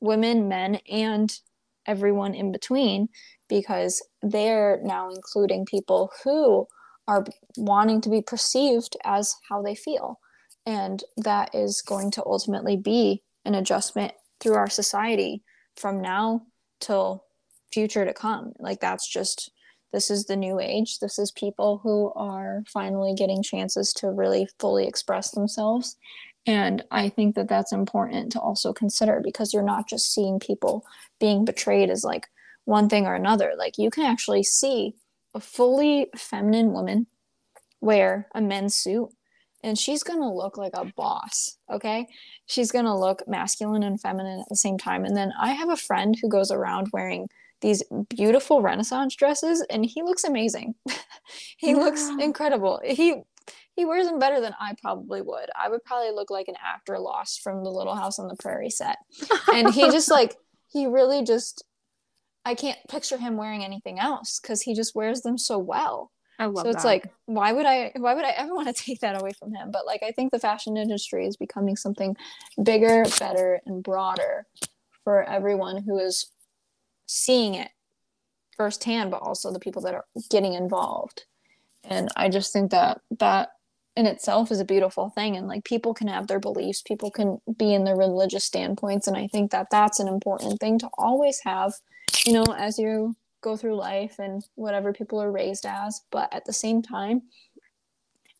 women men and everyone in between because they're now including people who are wanting to be perceived as how they feel and that is going to ultimately be an adjustment through our society from now till future to come. Like that's just this is the new age. This is people who are finally getting chances to really fully express themselves. And i think that that's important to also consider because you're not just seeing people being betrayed as like one thing or another. Like you can actually see a fully feminine woman wear a men's suit and she's going to look like a boss okay? She's going to look masculine and feminine at the same time and then i have a friend who goes around wearing these beautiful renaissance dresses and he looks amazing. [laughs] He yeah. looks incredible. He he wears them better than i probably would. I would probably look like an actor lost from the little house on the prairie set. And he just like [laughs] he really just i can't picture him wearing anything else because he just wears them so well I love so it's that. like why would i why would i ever want to [laughs] take that away from him but like i think the fashion industry is becoming something bigger better and broader for everyone who is seeing it firsthand, but also the people that are getting involved. And I just think that that in itself is a beautiful thing. And like people can have their beliefs, people can be in their religious standpoints. And I think that that's an important thing to always have, you know, as you go through life and whatever people are raised as. But at the same time,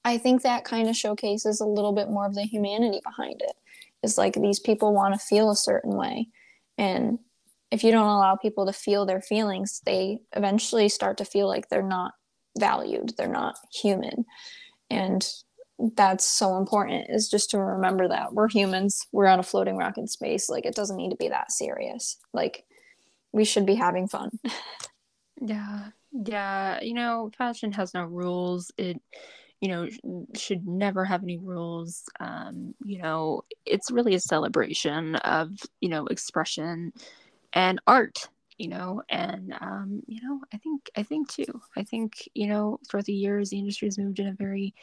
I think that kind of showcases a little bit more of the humanity behind it. Is like these people want to feel a certain way. And if you don't allow people to feel their feelings, they eventually start to feel like they're not valued, they're not human. And that's so important is just to remember that we're humans, we're on a floating rock in space. Like it doesn't need to be that serious. Like we should be having fun. [laughs] yeah. Yeah. You know, fashion has no rules. It you know should never have any rules um you know it's really a celebration of you know expression and art you know and um, you know i think i think too i think you know throughout the years the industry has moved in a very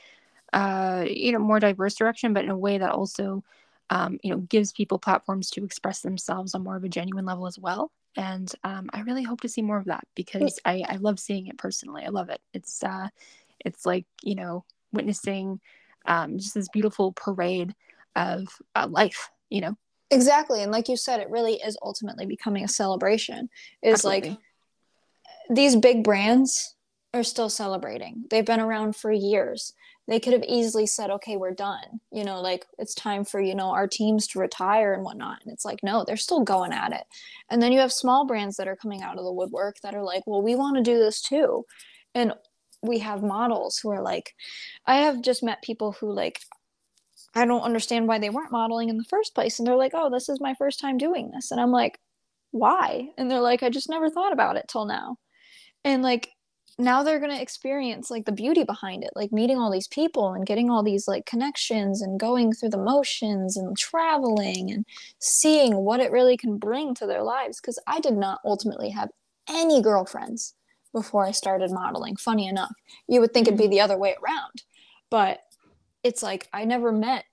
uh, you know more diverse direction but in a way that also um, you know gives people platforms to express themselves on more of a genuine level as well and um, i really hope to see more of that because I, I love seeing it personally i love it it's uh it's like you know witnessing um, just this beautiful parade of uh, life you know Exactly. And like you said, it really is ultimately becoming a celebration. Is like these big brands are still celebrating. They've been around for years. They could have easily said, okay, we're done. You know, like it's time for, you know, our teams to retire and whatnot. And it's like, no, they're still going at it. And then you have small brands that are coming out of the woodwork that are like, well, we want to do this too. And we have models who are like, I have just met people who like I don't understand why they weren't modeling in the first place. And they're like, oh, this is my first time doing this. And I'm like, why? And they're like, I just never thought about it till now. And like, now they're going to experience like the beauty behind it, like meeting all these people and getting all these like connections and going through the motions and traveling and seeing what it really can bring to their lives. Cause I did not ultimately have any girlfriends before I started modeling. Funny enough, you would think it'd be mm-hmm. the other way around. But it's like I never met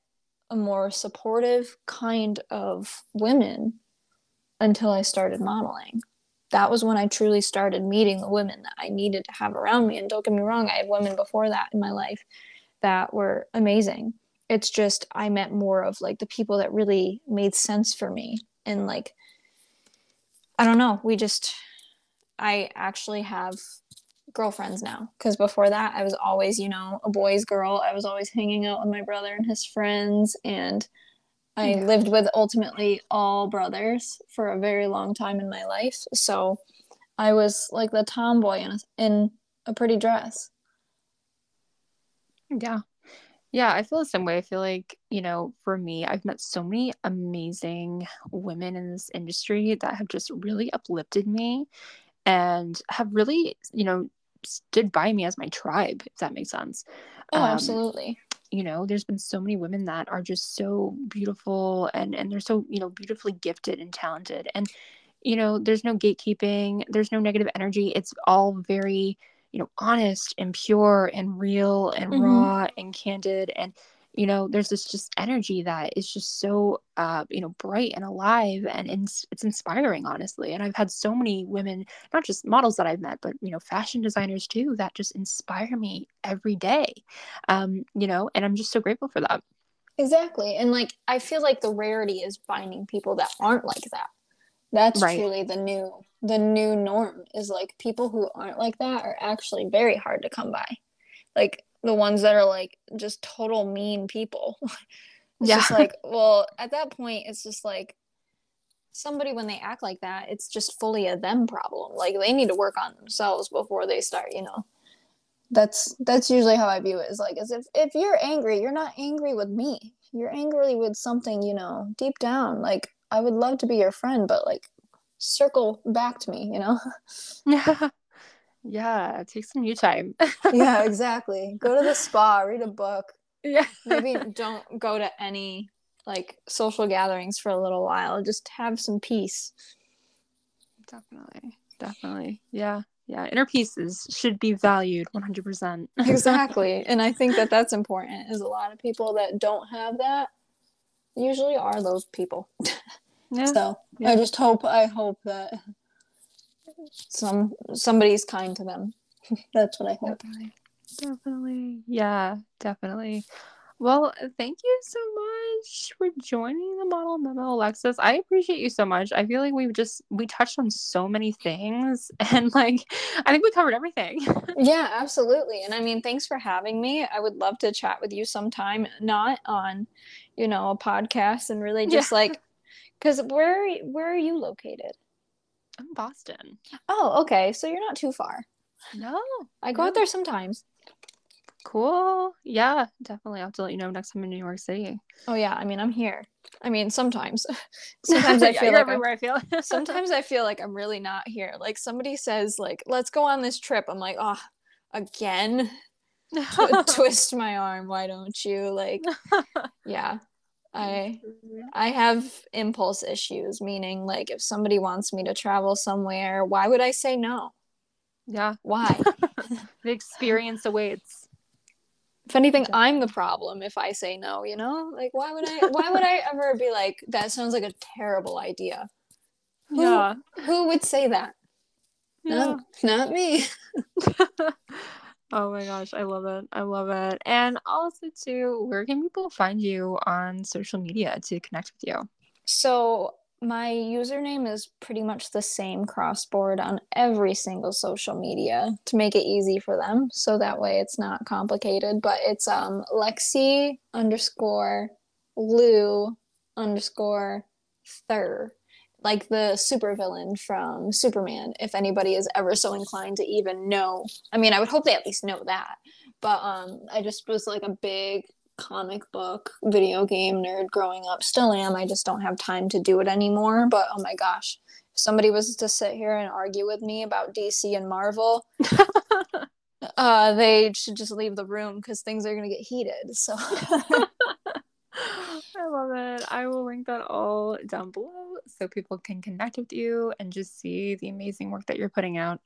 a more supportive kind of women until I started modeling. That was when I truly started meeting the women that I needed to have around me. And don't get me wrong, I have women before that in my life that were amazing. It's just I met more of like the people that really made sense for me. And like, I don't know, we just, I actually have girlfriends now because before that i was always you know a boy's girl i was always hanging out with my brother and his friends and i yeah. lived with ultimately all brothers for a very long time in my life so i was like the tomboy in a, in a pretty dress yeah yeah i feel the same way i feel like you know for me i've met so many amazing women in this industry that have just really uplifted me and have really you know stood by me as my tribe, if that makes sense. Oh, um, absolutely. You know, there's been so many women that are just so beautiful and and they're so, you know, beautifully gifted and talented. And, you know, there's no gatekeeping, there's no negative energy. It's all very you know honest and pure and real and mm-hmm. raw and candid and you know there's this just energy that is just so uh you know bright and alive and it's, it's inspiring honestly. And i've had so many women not just models that i've met but you know fashion designers too that just inspire me every day um you know and i'm just so grateful for that. Exactly. And like i feel like the rarity is finding people that aren't like that. That's right. truly the new the new norm is like people who aren't like that are actually very hard to come by. Like the ones that are like just total mean people. [laughs] it's yeah. just like, well, at that point, it's just like somebody when they act like that, it's just fully a them problem. Like they need to work on themselves before they start, you know. That's that's usually how I view it. Is like as if if you're angry, you're not angry with me. You're angry with something, you know, deep down. Like I would love to be your friend, but like circle back to me, you know. Yeah. [laughs] [laughs] Yeah, take some you time. yeah, [laughs] exactly. Go to the spa, read a book. Yeah. Maybe [laughs] don't go to any like social gatherings for a little while. Just have some peace. Definitely. Definitely. Yeah. Yeah. Inner peace is, should be valued 100%. [laughs] exactly. And I think that that's important is a lot of people that don't have that usually are those people. Yeah. so yeah. I just hope, I hope that some somebody's kind to them. [laughs] That's what I hope. Definitely. definitely. Yeah, definitely. Well, thank you so much for joining the model memo, Alexis. I appreciate you so much. I feel like we've just we touched on so many things [laughs] and like I think we covered everything. [laughs] yeah, absolutely. And I mean, thanks for having me. I would love to chat with you sometime, not on, you know, a podcast and really just yeah. like cuz where where are you located? I'm Boston. Oh, okay. So you're not too far. No. I go no. out there sometimes. Cool. Yeah, definitely. I'll have to let you know next time in New York City. Oh yeah. I mean, I'm here. I mean, sometimes. [laughs] [laughs] sometimes I feel yeah, like everywhere. i feel. [laughs] sometimes I feel like I'm really not here. Like somebody says, like, "Let's go on this trip." I'm like, "Oh, again." Tw- twist my arm. Why don't you? Like, yeah. I I have impulse issues, meaning like if somebody wants me to travel somewhere, why would I say no? Yeah. Why? [laughs] the experience awaits. If anything, I'm the problem if I say no, you know? Like why would I why would I ever be like, that sounds like a terrible idea? Who, yeah. Who would say that? Yeah. No, not me. [laughs] Oh my gosh, I love it. I love it. And also too, where can people find you on social media to connect with you? So my username is pretty much the same crossboard on every single social media to make it easy for them. So that way it's not complicated. But it's um Lexi underscore Lou underscore Thur like the supervillain from Superman, if anybody is ever so inclined to even know. I mean, I would hope they at least know that. But um I just was like a big comic book video game nerd growing up. Still am. I just don't have time to do it anymore, but oh my gosh. If somebody was to sit here and argue with me about DC and Marvel, [laughs] uh they should just leave the room cuz things are going to get heated. So [laughs] I love it. I will link that all down below so people can connect with you and just see the amazing work that you're putting out.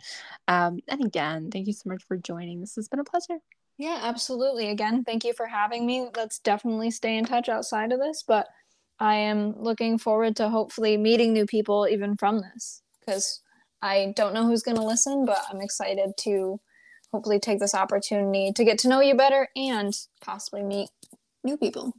Um, and again, thank you so much for joining. This has been a pleasure. Yeah, absolutely. Again, thank you for having me. Let's definitely stay in touch outside of this, but I am looking forward to hopefully meeting new people even from this because I don't know who's going to listen, but I'm excited to hopefully take this opportunity to get to know you better and possibly meet new people.